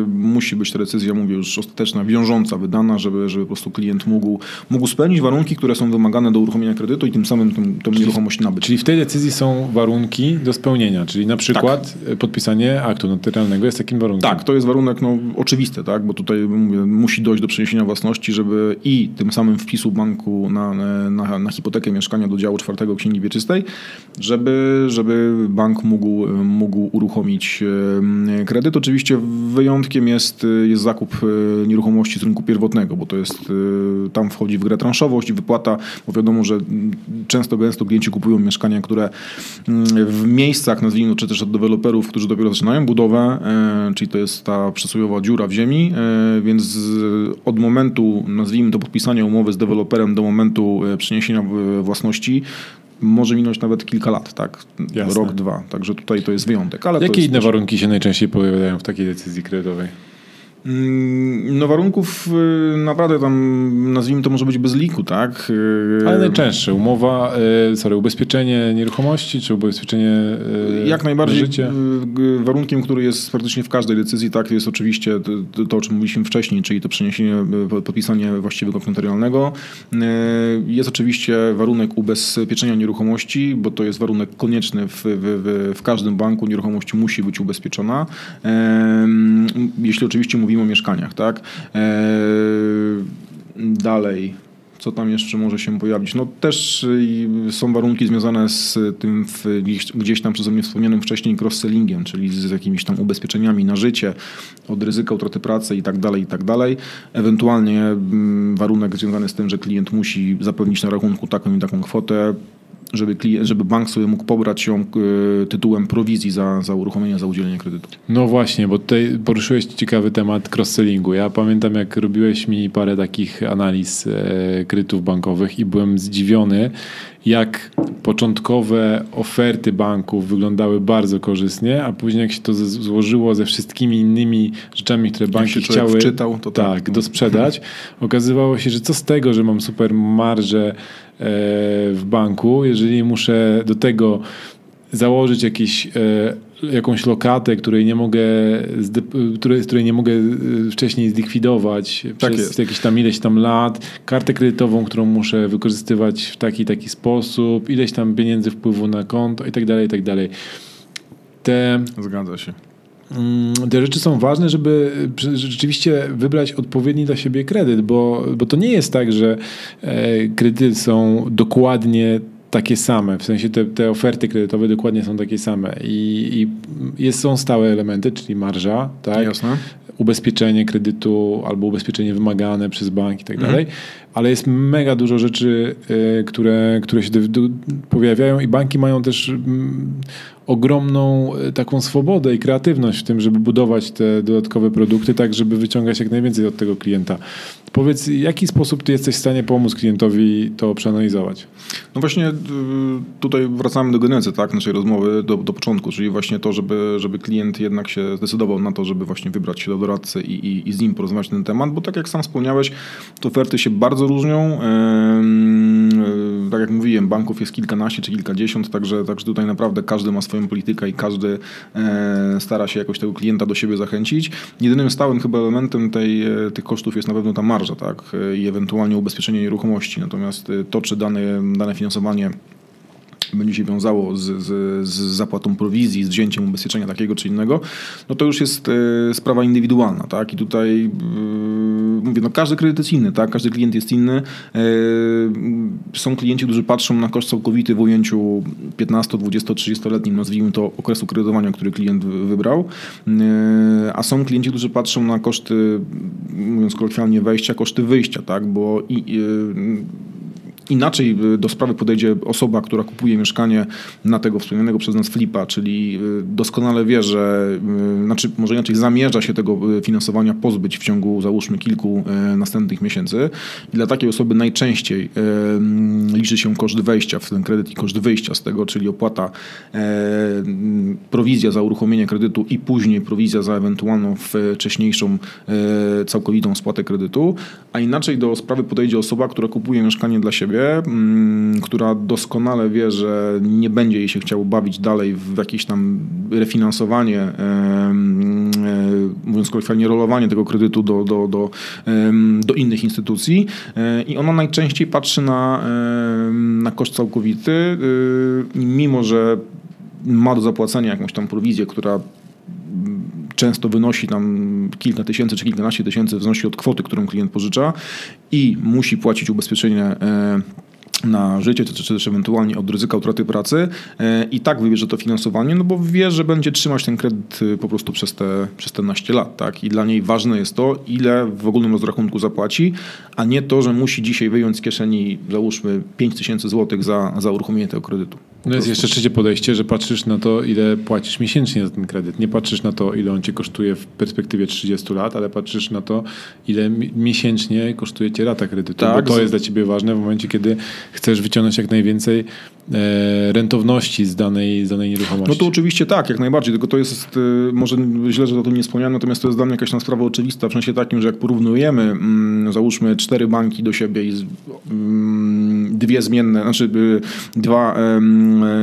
musi być ta decyzja, mówię już, ostateczna, wiążąca, wydana, żeby, żeby po prostu klient mógł, mógł spełnić warunki, które są wymagane do uruchomienia kredytu i tym samym tą, tą nieruchomość nabyć. Czyli w tej decyzji są warunki do spełnienia, czyli na przykład podpisanie aktu notarialnego jest takim warunkiem. Tak, to jest warunek no, oczywisty, tak? bo tutaj mówię, musi dojść do przeniesienia własności, żeby i tym samym wpisu banku na, na, na hipotekę mieszkania do działu czwartego księgi wieczystej, żeby, żeby bank mógł, mógł uruchomić kredyt. Oczywiście wyjątkiem jest, jest zakup e, nieruchomości z rynku pierwotnego, bo to jest, e, tam wchodzi w grę transzowość wypłata, bo wiadomo, że mm, często gęsto klienci kupują mieszkania, które mm, w miejscach, nazwijmy, to, czy też od deweloperów, którzy dopiero zaczynają budowę, e, czyli to jest ta przysłowiowa dziura w ziemi, więc od momentu, nazwijmy to, podpisania umowy z deweloperem do momentu e, przeniesienia w- własności może minąć nawet kilka lat, tak? Jasne. Rok, dwa. Także tutaj to jest wyjątek. Ale Jakie jest inne warunki się najczęściej pojawiają w takiej decyzji kredytowej? Mm, No warunków y, naprawdę tam, nazwijmy to może być bez liku, tak? Y, Ale najczęstsze. Umowa, e, sorry, ubezpieczenie nieruchomości, czy ubezpieczenie Jak najbardziej życia? y, g- warunkiem, który jest praktycznie w każdej decyzji, tak, jest oczywiście to, to, o czym mówiliśmy wcześniej, czyli to przeniesienie, y, po- podpisanie właściwego notarialnego. Y, Jest oczywiście warunek ubezpieczenia nieruchomości, bo to jest warunek konieczny w, w, w, każdym banku. Nieruchomość musi być ubezpieczona. Jeśli oczywiście mówimy o mieszkaniach, tak. E, Dalej. Co tam jeszcze może się pojawić? No też y, są warunki związane z tym gdzieś tam przeze mnie wspomnianym wcześniej cross-sellingiem, czyli z jakimiś tam ubezpieczeniami na życie, od ryzyka utraty pracy i tak dalej, i tak dalej. Ewentualnie mm, warunek związany z tym, że klient musi zapewnić na rachunku taką i taką kwotę, żeby, klient, żeby bank sobie mógł pobrać ją y, tytułem prowizji za, za uruchomienie, za udzielenie kredytu. No właśnie, bo tutaj poruszyłeś ciekawy temat cross-sellingu. Ja pamiętam, jak robiłeś mi parę takich analiz e, kredytów bankowych i byłem zdziwiony, jak początkowe oferty banków wyglądały bardzo korzystnie, a później jak się to złożyło ze wszystkimi innymi rzeczami, które banki chciały wczytał, to tak, tak, no. dosprzedać, okazywało się, że co z tego, że mam super marżę e, w banku, jeżeli muszę do tego założyć jakieś e, jakąś lokatę, której nie mogę, której, której nie mogę y, wcześniej zlikwidować tak przez jest. jakieś tam ileś tam lat, kartę kredytową, którą muszę wykorzystywać w taki taki sposób, ileś tam pieniędzy wpływu na konto i tak dalej, i tak dalej. Te, Zgadza się. Mm, te rzeczy są ważne, żeby rzeczywiście wybrać odpowiedni dla siebie kredyt, bo, bo to nie jest tak, że e, kredyty są dokładnie takie same, w sensie te, te oferty kredytowe dokładnie są takie same i, i jest, są stałe elementy, czyli marża, tak? Jasne. ubezpieczenie kredytu albo ubezpieczenie wymagane przez bank i tak mhm. dalej, ale jest mega dużo rzeczy, y, które, które się pojawiają i banki mają też mm, ogromną e, taką swobodę i kreatywność w tym, żeby budować te dodatkowe produkty, tak żeby wyciągać jak najwięcej od tego klienta. Powiedz, w jaki sposób ty jesteś w stanie pomóc klientowi to przeanalizować? No właśnie y, tutaj wracamy do genezy tak, naszej rozmowy, do, do początku, czyli właśnie to, żeby, żeby klient jednak się zdecydował na to, żeby właśnie wybrać się do doradcy i, i, i z nim porozmawiać na ten temat, bo tak jak sam wspomniałeś, te oferty się bardzo różnią. Yy, tak jak mówiłem, banków jest kilkanaście czy kilkadziesiąt, także, także tutaj naprawdę każdy ma swoją politykę i każdy e, stara się jakoś tego klienta do siebie zachęcić. Jedynym stałym chyba elementem tej, e, tych kosztów jest na pewno ta marża tak? E, i ewentualnie ubezpieczenie nieruchomości. Natomiast to, czy dane, dane finansowanie będzie się wiązało z, z, z, zapłatą prowizji, z wzięciem ubezpieczenia takiego czy innego, no to już jest e, sprawa indywidualna, tak? I tutaj e, mówię, no każdy kredyt jest inny, tak? Każdy klient jest inny. E, są klienci, którzy patrzą na koszt całkowity w ujęciu 15, 20, 30-letnim, nazwijmy to okresu kredytowania, który klient wybrał, a są klienci, którzy patrzą na koszty, mówiąc kolokwialnie, wejścia, koszty wyjścia, tak? Bo i, Inaczej y, do sprawy podejdzie osoba, która kupuje mieszkanie na tego wspomnianego przez nas flipa, czyli y, doskonale wie, że, y, znaczy może inaczej zamierza się tego finansowania pozbyć w ciągu załóżmy kilku następnych miesięcy. I dla takiej osoby najczęściej liczy się koszt wejścia w ten kredyt i koszt wyjścia z tego, czyli opłata, prowizja za uruchomienie kredytu i później prowizja za ewentualną wcześniejszą całkowitą spłatę kredytu, a inaczej do sprawy podejdzie osoba, która kupuje mieszkanie dla siebie, Mm, która doskonale wie, że nie będzie jej się chciało bawić dalej w jakieś tam refinansowanie, e, mówiąc kolokwialnie, rolowanie tego kredytu do, do, do, do innych instytucji. E, i ona najczęściej patrzy na, na koszt całkowity, e, mimo że ma do zapłacenia jakąś tam prowizję, która często wynosi tam kilka tysięcy czy kilkanaście tysięcy w zależności od kwoty, którą klient pożycza i musi płacić ubezpieczenie e, na życie, czy, czy też ewentualnie od ryzyka utraty pracy e, i tak wybierze to finansowanie, no bo wie, że będzie trzymać ten kredyt e, po prostu przez te, przez te naście lat. Tak? I dla niej ważne jest to, ile w ogólnym rozrachunku zapłaci, a nie to, że musi dzisiaj wyjąć z kieszeni, załóżmy, 5 tysięcy złotych za, za uruchomienie tego kredytu. No jest jeszcze trzecie podejście, że patrzysz na to, ile płacisz miesięcznie za ten kredyt. Nie patrzysz na to, ile on cię kosztuje w perspektywie 30 lat, ale patrzysz na to, ile miesięcznie kosztuje cię rata kredytu. Tak, bo to jest dla ciebie ważne w momencie, kiedy chcesz wyciągnąć jak najwięcej rentowności z danej, z danej nieruchomości. No to oczywiście tak, jak najbardziej, tylko to jest, e, może źle, że o tym nie wspomniałem, natomiast to jest dla mnie jakaś tam sprawa oczywista, w sensie takim, że jak porównujemy, mm, załóżmy cztery banki do siebie i mm, dwie zmienne, znaczy e, dwa,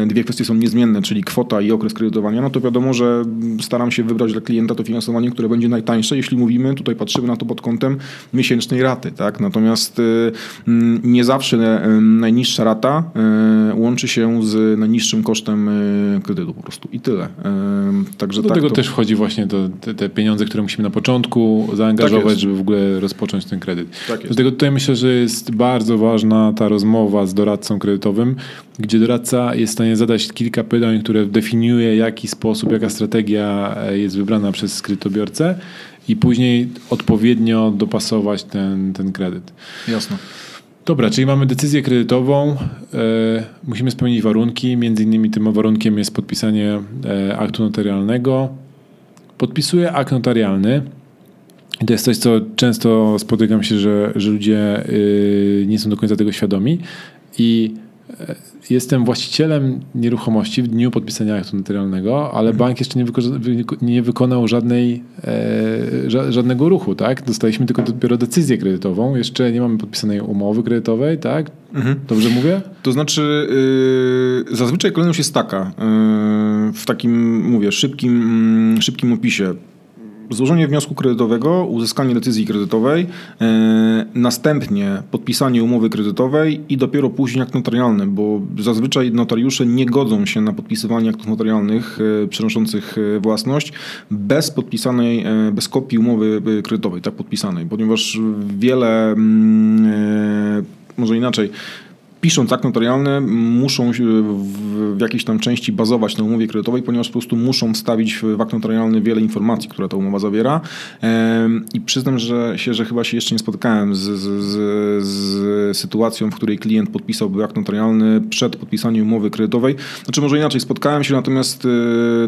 dwie kwestie są niezmienne, czyli kwota i okres kredytowania, no to wiadomo, że staram się wybrać dla klienta to finansowanie, które będzie najtańsze, jeśli mówimy, tutaj patrzymy na to pod kątem miesięcznej raty, tak, natomiast mm, nie zawsze najniższa rata łączy łączy się z najniższym kosztem e, kredytu po prostu i tyle. E, także Do tak tego to... też wchodzi właśnie to, te, te, pieniądze, które musimy na początku zaangażować, tak żeby w ogóle rozpocząć ten kredyt. Tak Dlatego tutaj myślę, że jest bardzo ważna ta rozmowa z doradcą kredytowym, gdzie doradca jest w stanie zadać kilka pytań, które definiuje jaki sposób, jaka strategia e, jest wybrana przez kredytobiorcę i później odpowiednio dopasować ten, ten kredyt. Jasne. Dobra, czyli mamy decyzję kredytową, e, musimy spełnić warunki, między innymi tym warunkiem jest podpisanie e, aktu notarialnego. Podpisuję akt notarialny. I to jest coś, co często spotykam się, że, że ludzie y, nie są do końca tego świadomi i jestem właścicielem nieruchomości w dniu podpisania aktu notarialnego, ale Mhm. bank jeszcze nie, nie wykonał żadnej, e, ża- żadnego ruchu, tak? Dostaliśmy tylko dopiero decyzję kredytową, jeszcze nie mamy podpisanej umowy kredytowej, tak? Mhm. Dobrze mówię? To znaczy, yy, zazwyczaj kolejność jest taka, yy, w takim, mówię, szybkim, mm, szybkim opisie. Złożenie wniosku kredytowego, uzyskanie decyzji kredytowej, yy, następnie podpisanie umowy kredytowej i dopiero później akt notarialny, bo zazwyczaj notariusze nie godzą się na podpisywanie aktów notarialnych yy, przenoszących yy, własność bez podpisanej, yy, bez kopii umowy kredytowej, tak podpisanej, ponieważ wiele, mm, może inaczej, pisząc akt notarialny, muszą w, jakiejś tam części bazować na umowie kredytowej, ponieważ po prostu muszą wstawić w akt notarialny wiele informacji, które ta umowa zawiera. I przyznam że się, że chyba się jeszcze nie spotkałem z, z, z, sytuacją, w której klient podpisałby akt notarialny przed podpisaniem umowy kredytowej. Znaczy może inaczej, spotkałem się, natomiast y,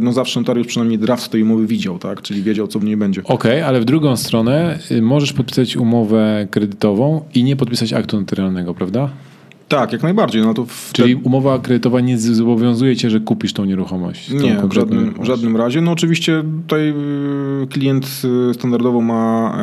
no zawsze notariusz przynajmniej draft tej umowy widział, tak? czyli wiedział, co w niej będzie. Okej, ale w drugą stronę y, możesz podpisać umowę kredytową i nie podpisać aktu notarialnego, prawda? Tak, jak najbardziej. No to Czyli umowa kredytowa nie zobowiązuje cię, że kupisz tą nieruchomość. tą Nie, w żadnym, w żadnym razie. No oczywiście tutaj y, klient y, standardowo ma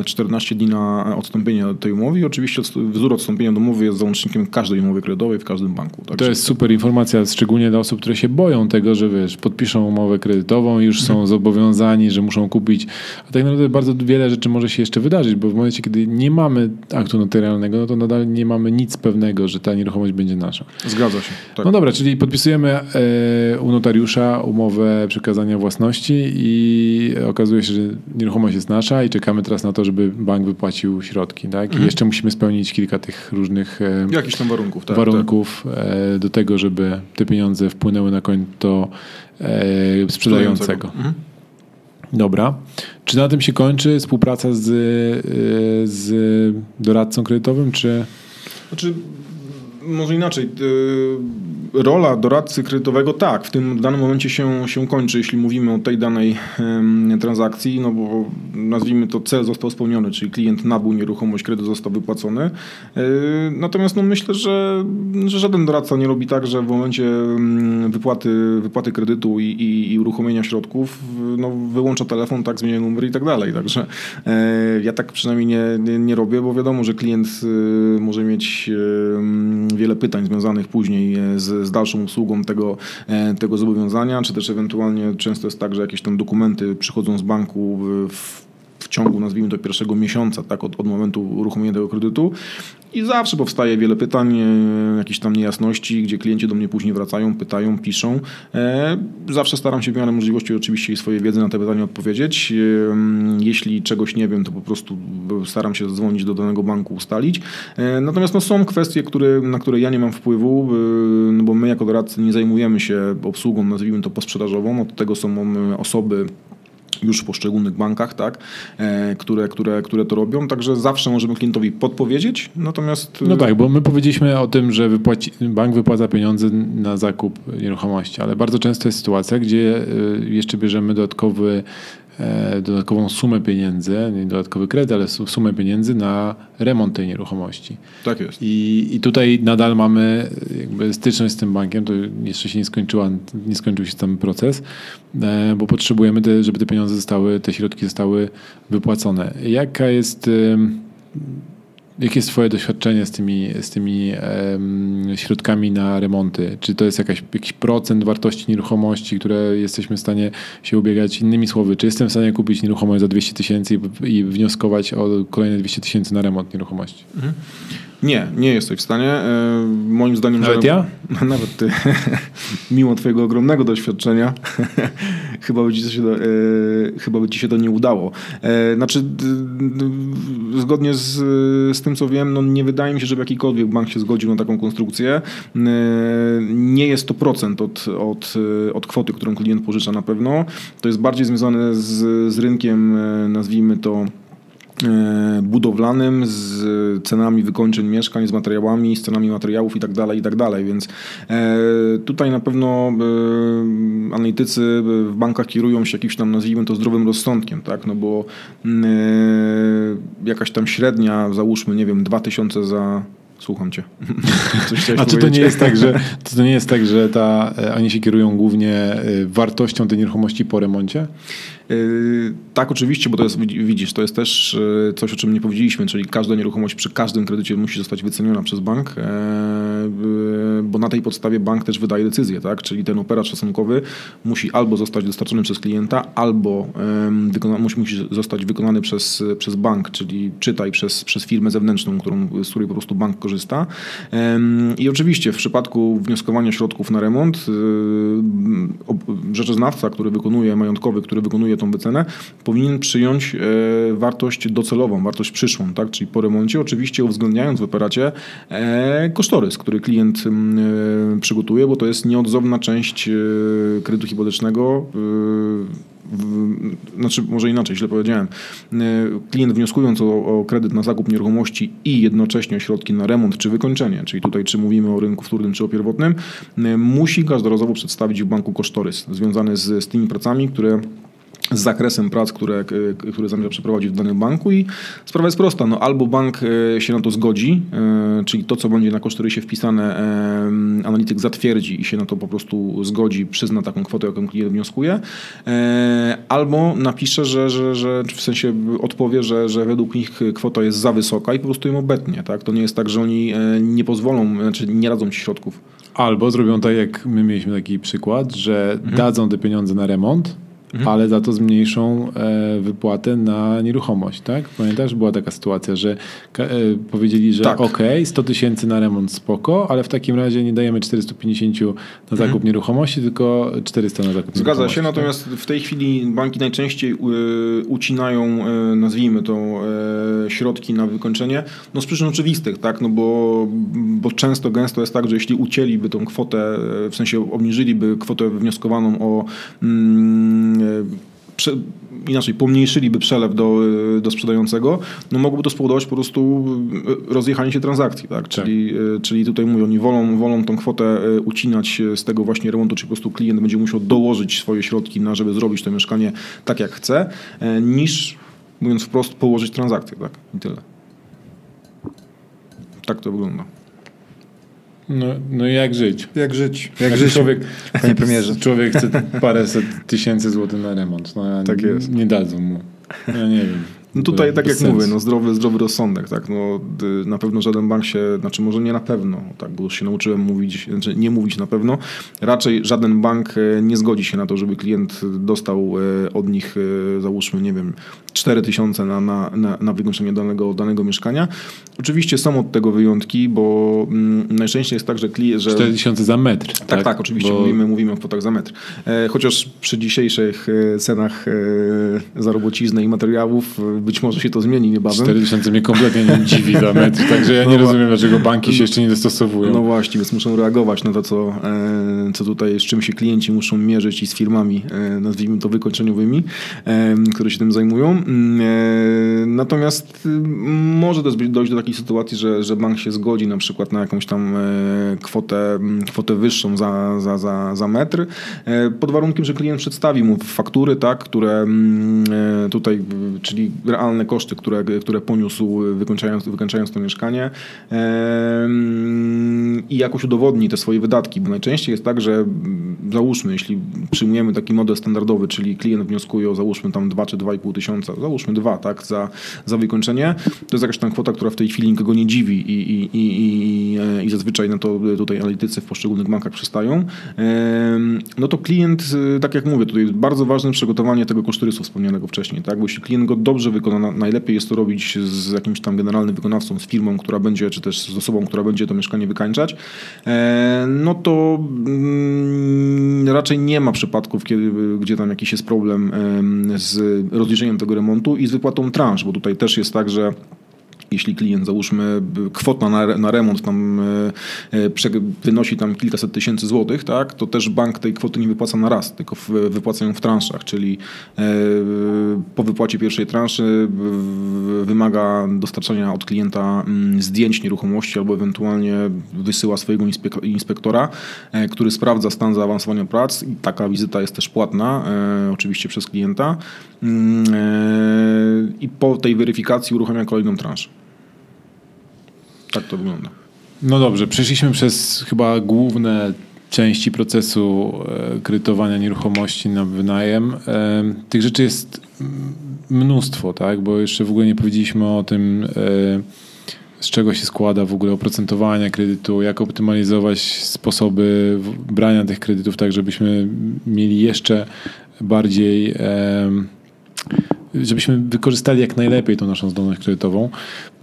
e, 14 dni na odstąpienie od tej umowy i oczywiście wzór odstąpienia od umowy jest załącznikiem każdej umowy kredytowej w każdym banku. To Także- jest super informacja, szczególnie dla osób, które się boją tego, że wiesz, podpiszą umowę kredytową i już są zobowiązani, że muszą kupić. A tak naprawdę bardzo wiele rzeczy może się jeszcze wydarzyć, bo w momencie, kiedy nie mamy aktu notarialnego, no to nadal nie mamy nic pewnego, że ta nieruchomość będzie nasza. Zgadza się. Tak. No dobra, czyli podpisujemy e, u notariusza umowę przekazania własności i okazuje się, że nieruchomość jest nasza i czekamy teraz na to, żeby bank wypłacił środki, tak? Mhm. I jeszcze musimy spełnić kilka tych różnych e, Jakichś tam warunków. Tak, warunków e, do tego, żeby te pieniądze wpłynęły na konto e, tak. sprzedającego. Mhm. Dobra. Czy na tym się kończy współpraca z, z doradcą kredytowym, czy... Znaczy, może inaczej. y, Rola doradcy kredytowego tak, w tym danym momencie się, się kończy, jeśli mówimy o tej danej transakcji, no bo nazwijmy to cel został spełniony, czyli klient nabył nieruchomość, kredyt został wypłacony. Y, Natomiast no myślę, że, że żaden doradca nie robi tak, że w momencie wypłaty, wypłaty kredytu i, i, i uruchomienia środków no, wyłącza telefon, tak, zmienia numer i tak dalej. Także e, ja tak przynajmniej nie, nie, nie robię, bo wiadomo, że klient y, może mieć wiele pytań związanych później e, z, z dalszą usługą tego, e, tego zobowiązania, czy też ewentualnie często jest tak, że jakieś tam dokumenty przychodzą z banku w, w ciągu, nazwijmy to, pierwszego miesiąca, tak, od, od momentu uruchomienia tego kredytu. I zawsze powstaje wiele pytań, e, jakichś tam niejasności, gdzie klienci do mnie później wracają, pytają, piszą. E, Zawsze staram się w miarę możliwości oczywiście swojej wiedzy na te pytania odpowiedzieć. E, Jeśli czegoś nie wiem, to po prostu staram się zadzwonić do danego banku, ustalić. Natomiast no, są kwestie, które, na które ja nie mam wpływu, no bo my jako doradcy nie zajmujemy się obsługą, nazwijmy to posprzedażową. Od tego są osoby już w poszczególnych bankach, tak, e, które, które, które to robią, także zawsze możemy klientowi podpowiedzieć, natomiast... No tak, bo my powiedzieliśmy o tym, że wypłaci, bank wypłaca pieniądze na zakup nieruchomości, ale bardzo często jest sytuacja, gdzie y, jeszcze bierzemy dodatkowy, e, dodatkową sumę pieniędzy, nie dodatkowy kredyt, ale su- sumę pieniędzy na remont tej nieruchomości. Tak jest. I, I tutaj nadal mamy jakby styczność z tym bankiem, to jeszcze się nie skończyła, nie skończył się ten proces, e, bo potrzebujemy, te, żeby te pieniądze zostały, te środki zostały wypłacone. Jaka jest, jakie jest twoje doświadczenie z tymi, z tymi em, środkami na remonty? Czy to jest jakaś, jakiś procent wartości nieruchomości, które jesteśmy w stanie się ubiegać? Innymi słowy, czy jestem w stanie kupić nieruchomość za 200 tysięcy i, i wnioskować o kolejne 200 tysięcy na remont nieruchomości? Nie, nie jesteś w stanie. E, Moim zdaniem... Nawet że- ja? Nawet ty. Mimo twojego ogromnego doświadczenia chyba, by ci się to, e, chyba by ci się to nie udało. E, znaczy, zgodnie z, z tym, co wiem, no nie wydaje mi się, żeby jakikolwiek bank się zgodził na taką konstrukcję. E, nie jest to procent od, od, od kwoty, którą klient pożycza na pewno. To jest bardziej związane z, z rynkiem, e, nazwijmy to, budowlanym, z cenami wykończeń mieszkań, z materiałami, z cenami materiałów i tak dalej, i tak dalej. Więc e, tutaj na pewno e, analitycy w bankach kierują się jakimś tam, nazwijmy to, zdrowym rozsądkiem, tak? No bo mm, e, jakaś tam średnia, załóżmy, nie wiem, 2000 za Słucham cię. A czy to nie jest tak, że to nie jest tak, że ta, e, oni się kierują głównie e, wartością tej nieruchomości po remoncie? Yy, tak, oczywiście, bo to jest, widzisz, to jest też yy, coś, o czym nie powiedzieliśmy, czyli każda nieruchomość przy każdym kredycie musi zostać wyceniona przez bank, yy, bo na tej podstawie bank też wydaje decyzję, tak? Czyli ten operat szacunkowy musi albo zostać dostarczony przez klienta, albo wykona, musi, musi zostać wykonany przez, przez bank, czyli czytaj przez, przez firmę zewnętrzną, którą, z której po prostu bank korzysta. I oczywiście w przypadku wnioskowania środków na remont, rzeczoznawca, który wykonuje, majątkowy, który wykonuje tą wycenę, powinien przyjąć e, wartość docelową, wartość przyszłą, tak? czyli po remoncie, oczywiście uwzględniając w operacie e, kosztorys, który klient e, przygotuje, bo to jest nieodzowna część kredytu hipotecznego w, znaczy może inaczej, źle powiedziałem. Klient wnioskując o, o, kredyt na zakup nieruchomości i jednocześnie środki na remont czy wykończenie, czyli tutaj czy mówimy o rynku wtórnym czy o pierwotnym, musi każdorazowo przedstawić w banku kosztorys związany z, z tymi pracami, które z zakresem prac, które, które zamierza przeprowadzić w danym banku i sprawa jest prosta. No, albo bank e, się na to zgodzi, e, czyli to, co będzie na kosztorysie wpisane, e, analityk zatwierdzi i się na to po prostu zgodzi, przyzna taką kwotę, jaką klient wnioskuje, albo napisze, że, że, że w sensie odpowie, że, że według nich kwota jest za wysoka i po prostu ją obetnie. Tak? To nie jest tak, że oni nie pozwolą, znaczy nie radzą ci środków. Albo zrobią tak, jak my mieliśmy taki przykład, że mhm. dadzą te pieniądze na remont, mhm. ale za to zmniejszą e, wypłatę na nieruchomość, tak? Pamiętasz, była taka sytuacja, że e, powiedzieli, że tak. ok, 100 tysięcy na remont spoko, ale w takim razie nie dajemy 450 na zakup mhm. nieruchomości, tylko 400 na zakup Zgadza się, natomiast tak? w tej chwili banki najczęściej y, ucinają, y, nazwijmy to, y, środki na wykończenie, no z przyczyn oczywistych, tak? No bo, bo często, gęsto jest tak, że jeśli ucięliby tą kwotę, w sensie obniżyliby kwotę wnioskowaną o mm, prze, inaczej, pomniejszyliby przelew do, do sprzedającego, no mogłoby to spowodować po prostu rozjechanie się transakcji. Tak? Czyli, tak. czyli tutaj mówią, oni wolą, wolą tą kwotę e, ucinać z tego właśnie remontu, czy po prostu klient będzie musiał dołożyć swoje środki, na żeby zrobić to mieszkanie tak jak chce, e, niż, mówiąc wprost, położyć transakcję. Tak? I tyle. Tak to wygląda. No, no jak żyć? Jak żyć? Jak, jak żyć, człowiek, panie premierze? Człowiek chce paręset tysięcy złotych na remont. No, tak jest. Nie dadzą mu. Ja nie wiem. No tutaj, tak jak sensu. mówię, no zdrowy, zdrowy rozsądek, tak? No, na pewno żaden bank się, znaczy może nie na pewno, tak, bo już się nauczyłem mówić, znaczy nie mówić na pewno. Raczej żaden bank e, nie zgodzi się na to, żeby klient dostał e, od nich, e, załóżmy, nie wiem, 4 tysiące na, na, na, na danego, danego mieszkania. Oczywiście są od tego wyjątki, bo mm, najczęściej jest tak, że klient... Że... 4 tysiące za metr. Tak, tak, tak oczywiście bo... mówimy, mówimy o kwotach za metr. E, chociaż przy dzisiejszych cenach e, za robocizny i materiałów być może się to zmieni niebawem. 4000 mnie kompletnie nie dziwi za metr, także ja nie no, rozumiem, dlaczego banki się jeszcze nie dostosowują. No właśnie, więc muszą reagować na to, co, e, co tutaj, z czym się klienci muszą mierzyć i z firmami, e, nazwijmy to wykończeniowymi, e, które się tym zajmują. Mm, natomiast może dojść do takiej sytuacji, że, że bank się zgodzi na przykład na jakąś tam kwotę, kwotę wyższą za, za, za, za metr, pod warunkiem, że klient przedstawi mu faktury, tak, które mm, tutaj, czyli realne koszty, które, które poniósł wykończając, wykończając to mieszkanie. I jakoś udowodni te swoje wydatki, bo najczęściej jest tak, że załóżmy, jeśli przyjmujemy taki model standardowy, czyli klient wnioskuje o załóżmy tam 2 czy 2,5 tysiąca, załóżmy 2, tak, za, za wykończenie, to jest jakaś tam kwota, która w tej chwili nikogo nie dziwi i, i, i, i, zazwyczaj na to tutaj analitycy w poszczególnych bankach przystają, no to klient, tak jak mówię, tutaj jest bardzo ważne przygotowanie tego kosztorysu wspomnianego wcześniej, tak, bo jeśli klient go dobrze wykona, najlepiej jest to robić z jakimś tam generalnym wykonawcą, z firmą, która będzie, czy też z osobą, która będzie to mieszkanie wykańczać, e, no to mm, raczej nie ma przypadków, kiedy, gdzie tam jakiś jest problem z rozliczeniem tego remontu i z wypłatą transz, bo tutaj też jest tak, że jeśli klient, załóżmy, kwota na, na remont tam e, e, wynosi tam kilkaset tysięcy złotych, tak, to też bank tej kwoty nie wypłaca na raz, tylko wypłaca ją w transzach, czyli e, po wypłacie pierwszej transzy wymaga dostarczania od klienta mm, zdjęć nieruchomości albo ewentualnie wysyła swojego inspektora, który sprawdza stan zaawansowania prac i taka wizyta jest też płatna, oczywiście przez klienta mm, i po tej weryfikacji uruchamia kolejną transzę. Tak to wygląda. No dobrze, przeszliśmy przez chyba główne części procesu e, kredytowania nieruchomości na wynajem. E, tych rzeczy jest mnóstwo, tak? Bo jeszcze w ogóle nie powiedzieliśmy o tym, e, z czego się składa w ogóle oprocentowanie kredytu, jak optymalizować sposoby brania tych kredytów, tak żebyśmy mieli jeszcze bardziej żebyśmy wykorzystali jak najlepiej tą naszą zdolność kredytową.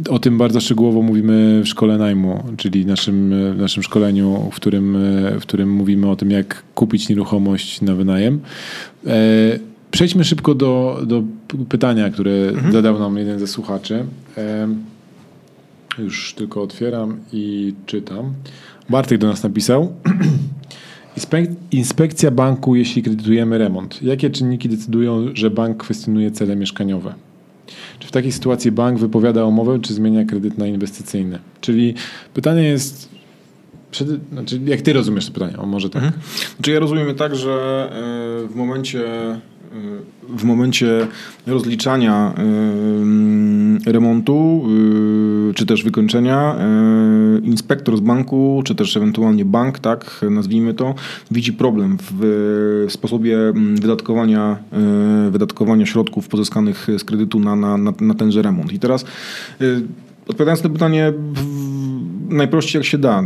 O tym bardzo szczegółowo mówimy w szkole najmu, czyli naszym, naszym szkoleniu, w którym, w którym mówimy o tym, jak kupić nieruchomość na wynajem. E, przejdźmy szybko do, do pytania, które mhm. zadał nam jeden ze słuchaczy. E, już tylko otwieram i czytam. Bartek do nas napisał. Inspekcja banku, jeśli kredytujemy remont. Jakie czynniki decydują, że bank kwestionuje cele mieszkaniowe? Czy w takiej sytuacji bank wypowiada umowę, czy zmienia kredyt na inwestycyjny? Czyli pytanie jest, znaczy jak ty rozumiesz to pytanie? O, może tak. Mhm. Znaczy ja rozumiem tak, że e, w momencie w momencie rozliczania remontu y, czy też wykończenia y, inspektor z banku, czy też ewentualnie bank, tak nazwijmy to, widzi problem w sposobie wydatkowania, wydatkowania środków pozyskanych z kredytu na, na, na tenże remont. I teraz odpowiadając na pytanie najprościej jak się da,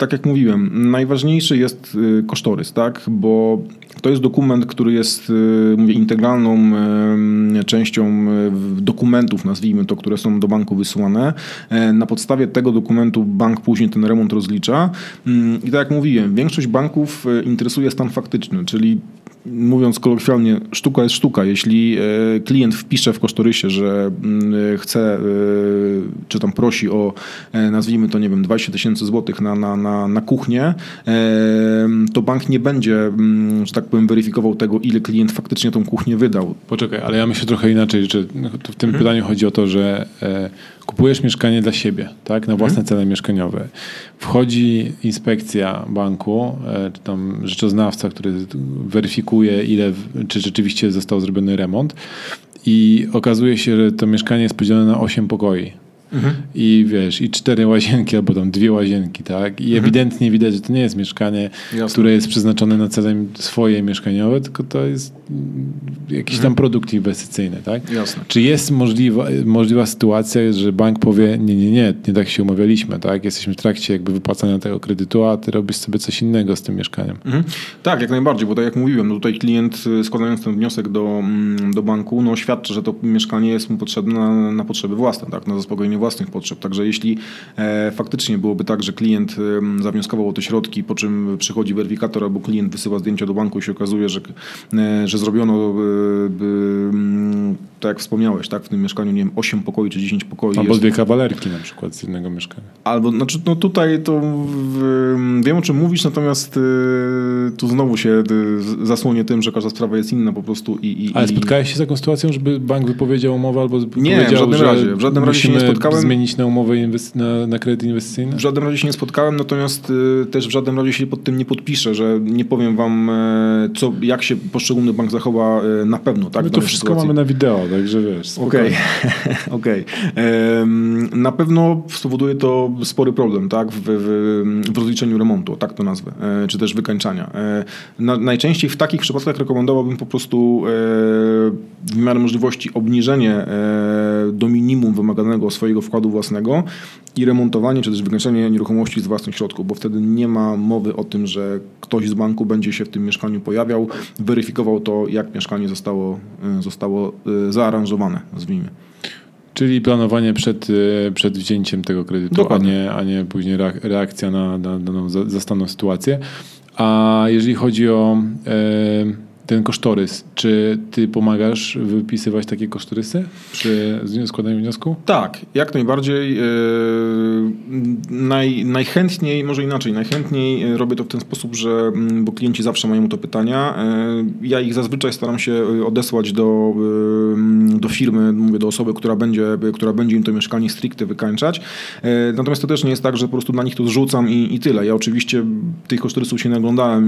tak jak mówiłem, najważniejszy jest kosztorys, tak? bo to jest dokument, który jest y, mówię, integralną częścią y, dokumentów, nazwijmy to, które są do banku wysyłane. E, na podstawie tego dokumentu bank później ten remont rozlicza. Mm, I tak jak mówiłem, większość banków y, interesuje stan faktyczny, czyli mówiąc kolokwialnie, sztuka jest sztuka. Jeśli e, klient wpisze w kosztorysie, że mm, chce, e, czy tam prosi o, e, nazwijmy to, nie wiem, 20 tysięcy złotych na, na, na, na kuchnię, to bank nie będzie, mm, że tak powiem, weryfikował tego, ile klient faktycznie tą kuchnię wydał. Poczekaj, ale ja myślę trochę inaczej, że w tym hmm. pytaniu chodzi o to, że kupujesz mieszkanie dla siebie, tak, na własne hmm. cele mieszkaniowe. Wchodzi inspekcja banku, czy tam rzeczoznawca, który weryfikuje weryfikuje, ile, czy rzeczywiście został zrobiony remont. I okazuje się, że to mieszkanie jest podzielone na 8 pokoi. Mhm. I wiesz, i cztery łazienki, albo tam dwie łazienki, tak? I mhm. ewidentnie widać, że to nie jest mieszkanie, Jasne. które jest przeznaczone na cele swoje mieszkaniowe, tylko to jest jakiś mhm. tam produkt inwestycyjny, tak? Jasne. Czy jest możliwa, możliwa sytuacja, że bank powie, nie, nie, nie, nie tak się umawialiśmy, tak? Jesteśmy w trakcie jakby wypłacania tego kredytu, a ty robisz sobie coś innego z tym mieszkaniem. Mhm. Tak, jak najbardziej, bo tak jak mówiłem, no tutaj klient y, składając ten wniosek do, mm, do banku, no świadczy, że to mieszkanie jest mu potrzebne na, na potrzeby własne, tak? Na zaspokojenie własnych potrzeb. Także jeśli e, faktycznie byłoby tak, że klient zawnioskował o te środki, po czym przychodzi weryfikator albo klient wysyła zdjęcia do banku i się okazuje, że, e, że zrobiono, e, mm, tak jak wspomniałeś, tak, w tym mieszkaniu, nie wiem, 8 pokoi czy 10 pokoi. Albo dwie kawalerki na przykład z jednego mieszkania. Albo, znaczy, no tutaj to wiem o czym mówisz, natomiast tu znowu się zasłonię tym, że każda sprawa jest inna po prostu i... i Ale spotkałeś się z taką sytuacją, żeby bank wypowiedział umowę albo nie, w żadnym razie. W żadnym razie się nie spotkałem spotkałem. Zmienić na umowę inwest- na, na kredyt inwestycyjny? W żadnym razie się nie spotkałem, natomiast y, też w żadnym razie się pod tym nie podpiszę, że nie powiem wam, y, co, jak się poszczególny bank zachowa y, na pewno. Tak, My to wszystko sytuacji. mamy na wideo, także wiesz. Okej, okay. okay. Na pewno spowoduje to spory problem tak, w, w, w rozliczeniu remontu, tak to nazwę, e, czy też wykańczania. Na, najczęściej w takich przypadkach rekomendowałbym po prostu w miarę możliwości obniżenie do minimum wymaganego swojego swojego wkładu własnego i remontowanie czy też wykończenie nieruchomości z własnych środków, bo wtedy nie ma mowy o tym, że ktoś z banku będzie się w tym mieszkaniu pojawiał, weryfikował to, jak mieszkanie zostało, e, zostało e, zaaranżowane, nazwijmy. Czyli planowanie przed, e, przed wzięciem tego kredytu, a nie, a nie później reakcja na daną zastaną sytuację. A jeżeli chodzi o ten kosztorys. Czy ty pomagasz wypisywać takie kosztorysy przy składaniu wniosku? Tak, jak najbardziej. Yy, naj, najchętniej, może inaczej, najchętniej robię to w ten sposób, że, mm, bo klienci zawsze mają to pytania. Yy, ja ich zazwyczaj staram się odesłać do, do firmy, mówię do osoby, która będzie, która będzie im to mieszkanie stricte wykańczać. Natomiast to też nie jest tak, że po prostu na nich to zrzucam i, i tyle. Ja oczywiście tych kosztorysów się naglądałem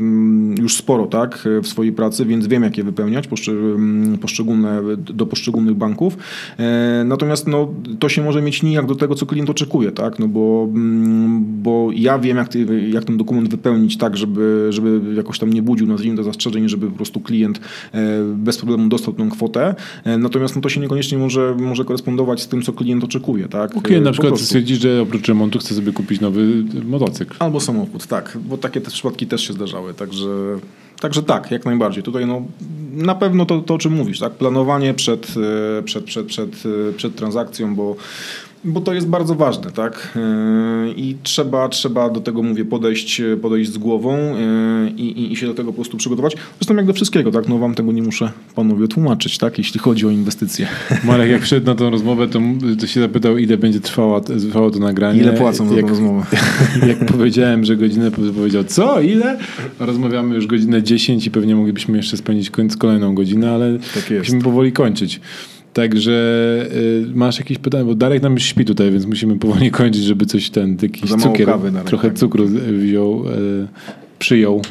mm, już sporo, tak? W w swojej pracy, więc wiem, jak je wypełniać mm, poszczególne, do poszczególnych banków. E, natomiast no, to się może mieć nijak do tego, co klient oczekuje, tak? No bo, mm, bo ja wiem, jak, jak ten dokument wypełnić tak, żeby, żeby jakoś tam nie budził, nazwijmy to zastrzeżeń, żeby po prostu klient bez problemu dostał tę kwotę. Natomiast no, to się niekoniecznie może, może korespondować z tym, co klient oczekuje, tak? Klient na przykład stwierdzi, że oprócz remontu chce sobie kupić nowy motocykl. Albo samochód, tak, bo takie te przypadki też się zdarzały, także, także tak, jak najbardziej. Tutaj no, na pewno to, to o czym mówisz, tak? planowanie przed, e, przed, przed, przed, e, przed transakcją, bo bo to jest bardzo ważne, tak? Yy, I trzeba, trzeba do tego, mówię, podejść, podejść z głową yy, i, i, się do tego po prostu przygotować. Zresztą jak do wszystkiego, tak? No wam tego nie muszę panowie tłumaczyć, tak? Jeśli chodzi o inwestycje. Marek, jak wszedł na tą rozmowę, to, to się zapytał, ile będzie trwała, trwało to nagranie. Ile płacą za jak, tę rozmowę? Jak powiedziałem, że godzinę, powiedział, co? Ile? Rozmawiamy już godzinę 10 i pewnie moglibyśmy jeszcze spędzić kolejną godzinę, ale tak musimy powoli kończyć. Także y, masz jakieś pytania, bo Darek nam już śpi tutaj, więc musimy powoli kończyć, żeby coś ten, jakiś cukier, trochę cukru wziął, y, przyjął.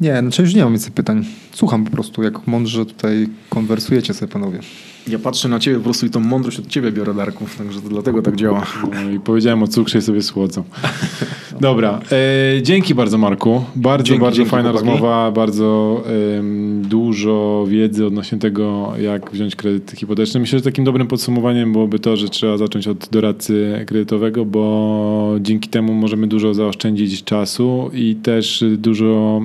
Nie, znaczy już nie mam więcej pytań. Słucham po prostu, jak mądrze tutaj konwersujecie sobie panowie. Ja patrzę na ciebie po prostu i tą mądrość od ciebie biorę, Darków, także to dlatego tak działa. No i powiedziałem o cukrze i sobie słodzą. Dobra, e, dzięki bardzo Marku. Bardzo, dzięki, bardzo dzięki, fajna chłopaki. rozmowa, bardzo e, dużo wiedzy odnośnie tego, jak wziąć kredyt hipoteczny. Myślę, że takim dobrym podsumowaniem byłoby to, że trzeba zacząć od doradcy kredytowego, bo dzięki temu możemy dużo zaoszczędzić czasu i też dużo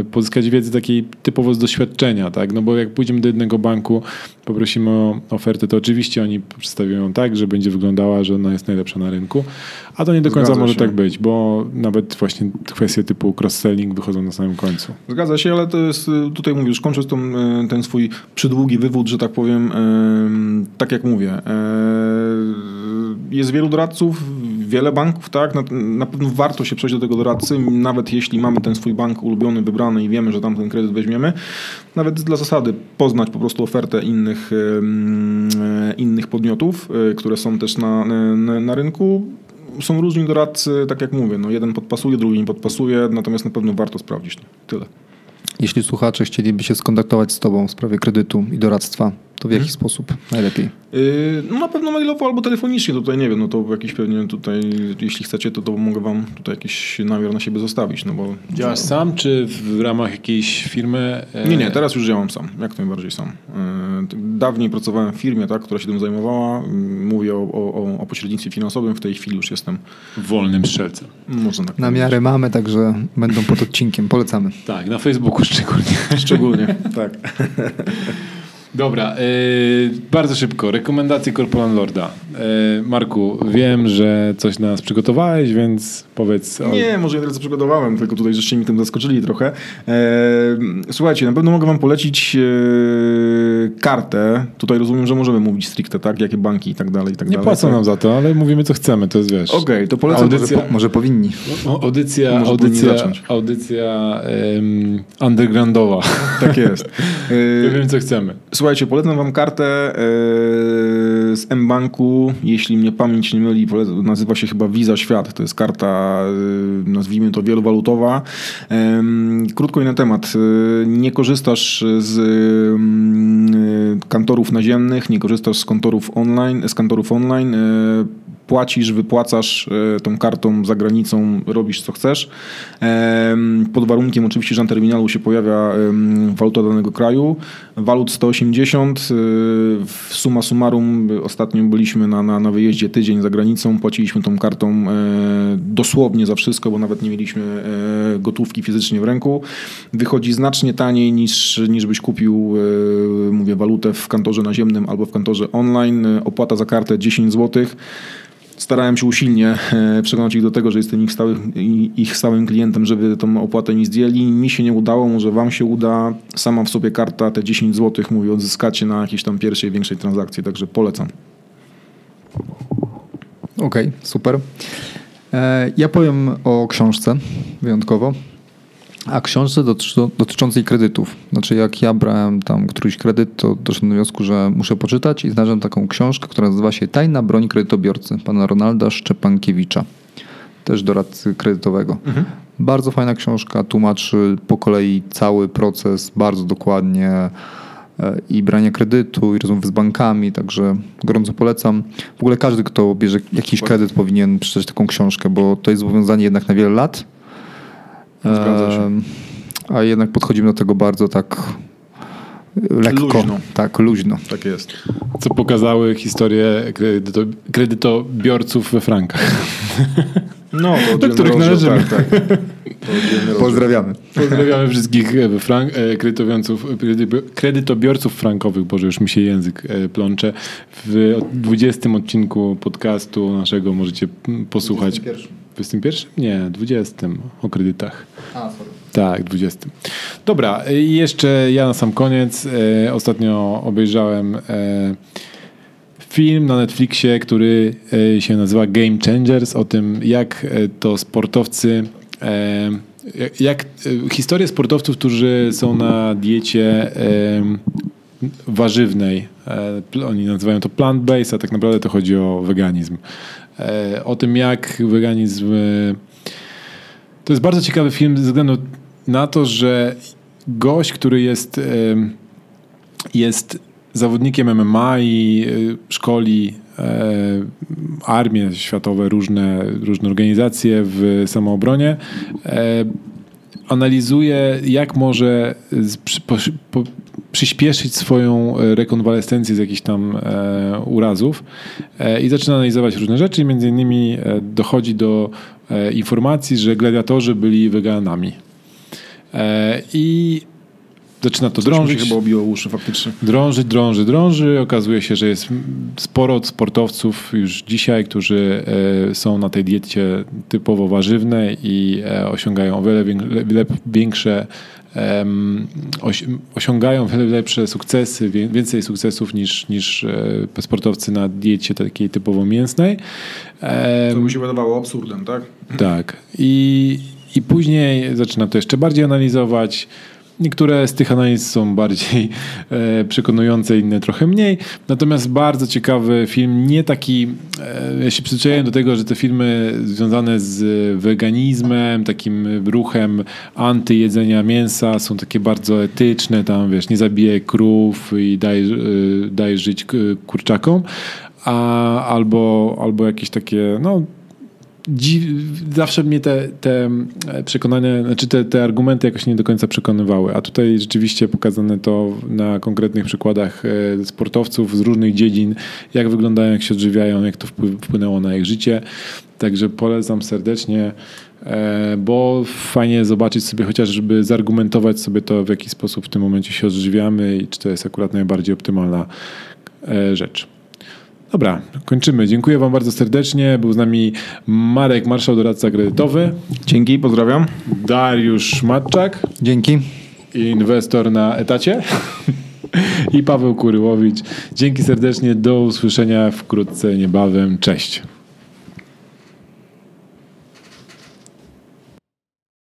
e, pozyskać wiedzy takiej typowo z doświadczenia, tak? No bo jak pójdziemy do jednego banku, poprosimy o ofertę, to oczywiście oni przedstawią ją tak, że będzie wyglądała, że ona jest najlepsza na rynku, a to nie do końca Zgadza może się. tak być, bo nawet właśnie kwestie typu cross-selling wychodzą na samym końcu. Zgadza się, ale to jest, y, tutaj mówisz, kończąc tą, y, ten swój przydługi wywód, że tak powiem, tak jak mówię, jest wielu doradców, wiele banków, tak? Na, na, pewno warto się przejść do tego doradcy, nawet jeśli mamy ten swój bank ulubiony, wybrany i wiemy, że tam ten kredyt weźmiemy. Nawet dla zasady poznać po prostu ofertę innych, innych podmiotów, które są też na, na, na rynku są różni doradcy, tak jak mówię, no jeden podpasuje, drugi nie podpasuje, natomiast na pewno warto sprawdzić. Tyle. Jeśli słuchacze chcieliby się skontaktować z Tobą w sprawie kredytu i doradztwa, to w jaki hmm. sposób najlepiej? Yy, no na pewno mailowo albo telefonicznie, tutaj nie wiem, no to jakiś pewnie tutaj, jeśli chcecie, to, to mogę wam tutaj jakiś namiar na siebie zostawić, no bo... Działasz no. sam, czy w ramach jakiejś firmy? Nie, nie, teraz już działam sam, jak najbardziej sam. Yy, dawniej pracowałem w firmie, tak, która się tym zajmowała, mówię o, o, o pośrednictwie finansowym, w tej chwili już jestem... Wolnym strzelcem. Można tak Namiary mamy, także będą pod odcinkiem, polecamy. Tak, na Facebooku szczególnie. Szczególnie, tak. Dobra, yy, bardzo szybko. Rekomendacje Corporal Lorda. Yy, Marku, wiem, że coś na nas przygotowałeś, więc powiedz. O... Nie, może nie tyle co przygotowałem, tylko tutaj żeście mi tym zaskoczyli trochę. Yy, słuchajcie, na pewno mogę wam polecić kartę. Tutaj rozumiem, że możemy mówić stricte, tak? Jakie banki i tak dalej, i tak Nie dalej. płacą tak? nam za to, ale mówimy co chcemy, to jest wiesz. Okej, okay, to polecam. Audycja... Może, po, może powinni. Audycja, może audycja, audycja um, undergroundowa. Tak jest. Yy, wiem co chcemy. Słuchajcie, polecam wam kartę e, z M-Banku, jeśli mnie pamięć nie myli, nazywa się chyba Visa Świat. To jest karta, e, nazwijmy to wielowalutowa. Krótko i na temat. E, nie korzystasz z mm, kantorów naziemnych, nie korzystasz z kantorów online, z kantorów online płacisz, wypłacasz e, tą kartą za granicą, robisz co chcesz. Pod warunkiem oczywiście, że na terminalu się pojawia waluta danego kraju. Walut 180. E, suma summarum, ostatnio byliśmy na, na, na wyjeździe tydzień za granicą, płaciliśmy tą kartą e, dosłownie za wszystko, bo nawet nie mieliśmy gotówki fizycznie w ręku. Wychodzi znacznie taniej niż, niż byś kupił, mówię, walutę w kantorze naziemnym albo w kantorze online. Opłata za kartę 10 złotych starałem się usilnie e, przekonać ich do tego, że jestem ich, stały, ich stałym klientem, żeby tą opłatę mi zdjęli. Mi się nie udało, może wam się uda. Sama w sobie karta, te 10 zł, mówię, odzyskacie na jakiejś tam pierwszej, większej transakcji, także polecam. Okej, okay, super. E, ja powiem o książce wyjątkowo. A książce dotyczącej kredytów. Znaczy, jak ja brałem tam któryś kredyt, to doszedłem do wniosku, że muszę poczytać i znalazłem taką książkę, która nazywa się Tajna broń kredytobiorcy pana Ronalda Szczepankiewicza, też doradcy kredytowego. Mhm. Bardzo fajna książka, tłumaczy po kolei cały proces bardzo dokładnie e, i brania kredytu, i rozmowy z bankami, także gorąco polecam. W ogóle każdy, kto bierze jakiś kredyt, powinien przeczytać taką książkę, bo to jest zobowiązanie jednak na wiele lat. Zgadza się. A jednak podchodzimy do tego bardzo tak lekko. Luźno. Tak, luźno. Tak jest. Co pokazały historie kredyto, kredytobiorców we frankach. No, to oddzielny których należymy. Tak, tak. Pozdrawiamy. Pozdrawiamy wszystkich e, frank, e, kredytobiorców, kredytobiorców frankowych, Boże, już mi się język e, plącze. W 20 odcinku podcastu naszego możecie posłuchać. 21? Nie, 20 o kredytach. A, sorry. Tak, 20. Dobra, i jeszcze ja na sam koniec. E, ostatnio obejrzałem e, film na Netflixie, który e, się nazywa Game Changers, o tym jak e, to sportowcy. E, jak, jak e, historie sportowców, którzy są na diecie e, warzywnej. E, Oni nazywają to plant-based, a tak naprawdę to chodzi o weganizm. E, O tym, jak weganizm. e, To jest bardzo ciekawy film ze względu na to, że gość, który jest, em, jest zawodnikiem MMA i e, szkoli e, armie światowe, różne, różne organizacje w samoobronie, e, analizuje, jak może przyspieszyć swoją e, rekonwalescencję z jakichś tam e, urazów e, i zaczyna analizować różne rzeczy między innymi e, dochodzi do e, informacji, że gladiatorzy byli weganami. E, I zaczyna to Coś drążyć. chyba obiło uszy faktycznie. Drąży, drąży, drąży. Okazuje się, że jest sporo sportowców już dzisiaj, którzy są na tej diecie typowo warzywnej i osiągają o wiele, wię- wiele większe osiągają lepsze sukcesy, więcej sukcesów niż, niż e, sportowcy na diecie takiej typowo mięsnej. To mi się wydawało absurdem, tak? tak. I, I później zaczynam to jeszcze bardziej analizować. Niektóre z tych analiz są bardziej e, przekonujące, inne trochę mniej. Natomiast bardzo ciekawy film, nie taki. E, ja się przyzwyczaiłem do tego, że te filmy związane z weganizmem, takim ruchem antyjedzenia mięsa są takie bardzo etyczne. Tam wiesz, nie zabijaj krów i daj, e, daj żyć k- kurczakom. A, albo, albo jakieś takie, no, Zawsze mnie te, te przekonania, znaczy te, te argumenty jakoś nie do końca przekonywały, a tutaj rzeczywiście pokazane to na konkretnych przykładach e, sportowców z różnych dziedzin, jak wyglądają, jak się odżywiają, jak to wpły- wpłynęło na ich życie. Także polecam serdecznie, e, bo fajnie zobaczyć sobie chociaż, żeby zargumentować sobie to, w jaki sposób w tym momencie się odżywiamy i czy to jest akurat najbardziej optymalna e, rzecz. Dobra, kończymy. Dziękuję Wam bardzo serdecznie. Był z nami Marek Marszał, doradca kredytowy, Dzięki, pozdrawiam. Dariusz Matczak, Dzięki. inwestor na etacie i Paweł Kuryłowicz. Dzięki serdecznie, do usłyszenia wkrótce, niebawem. Cześć.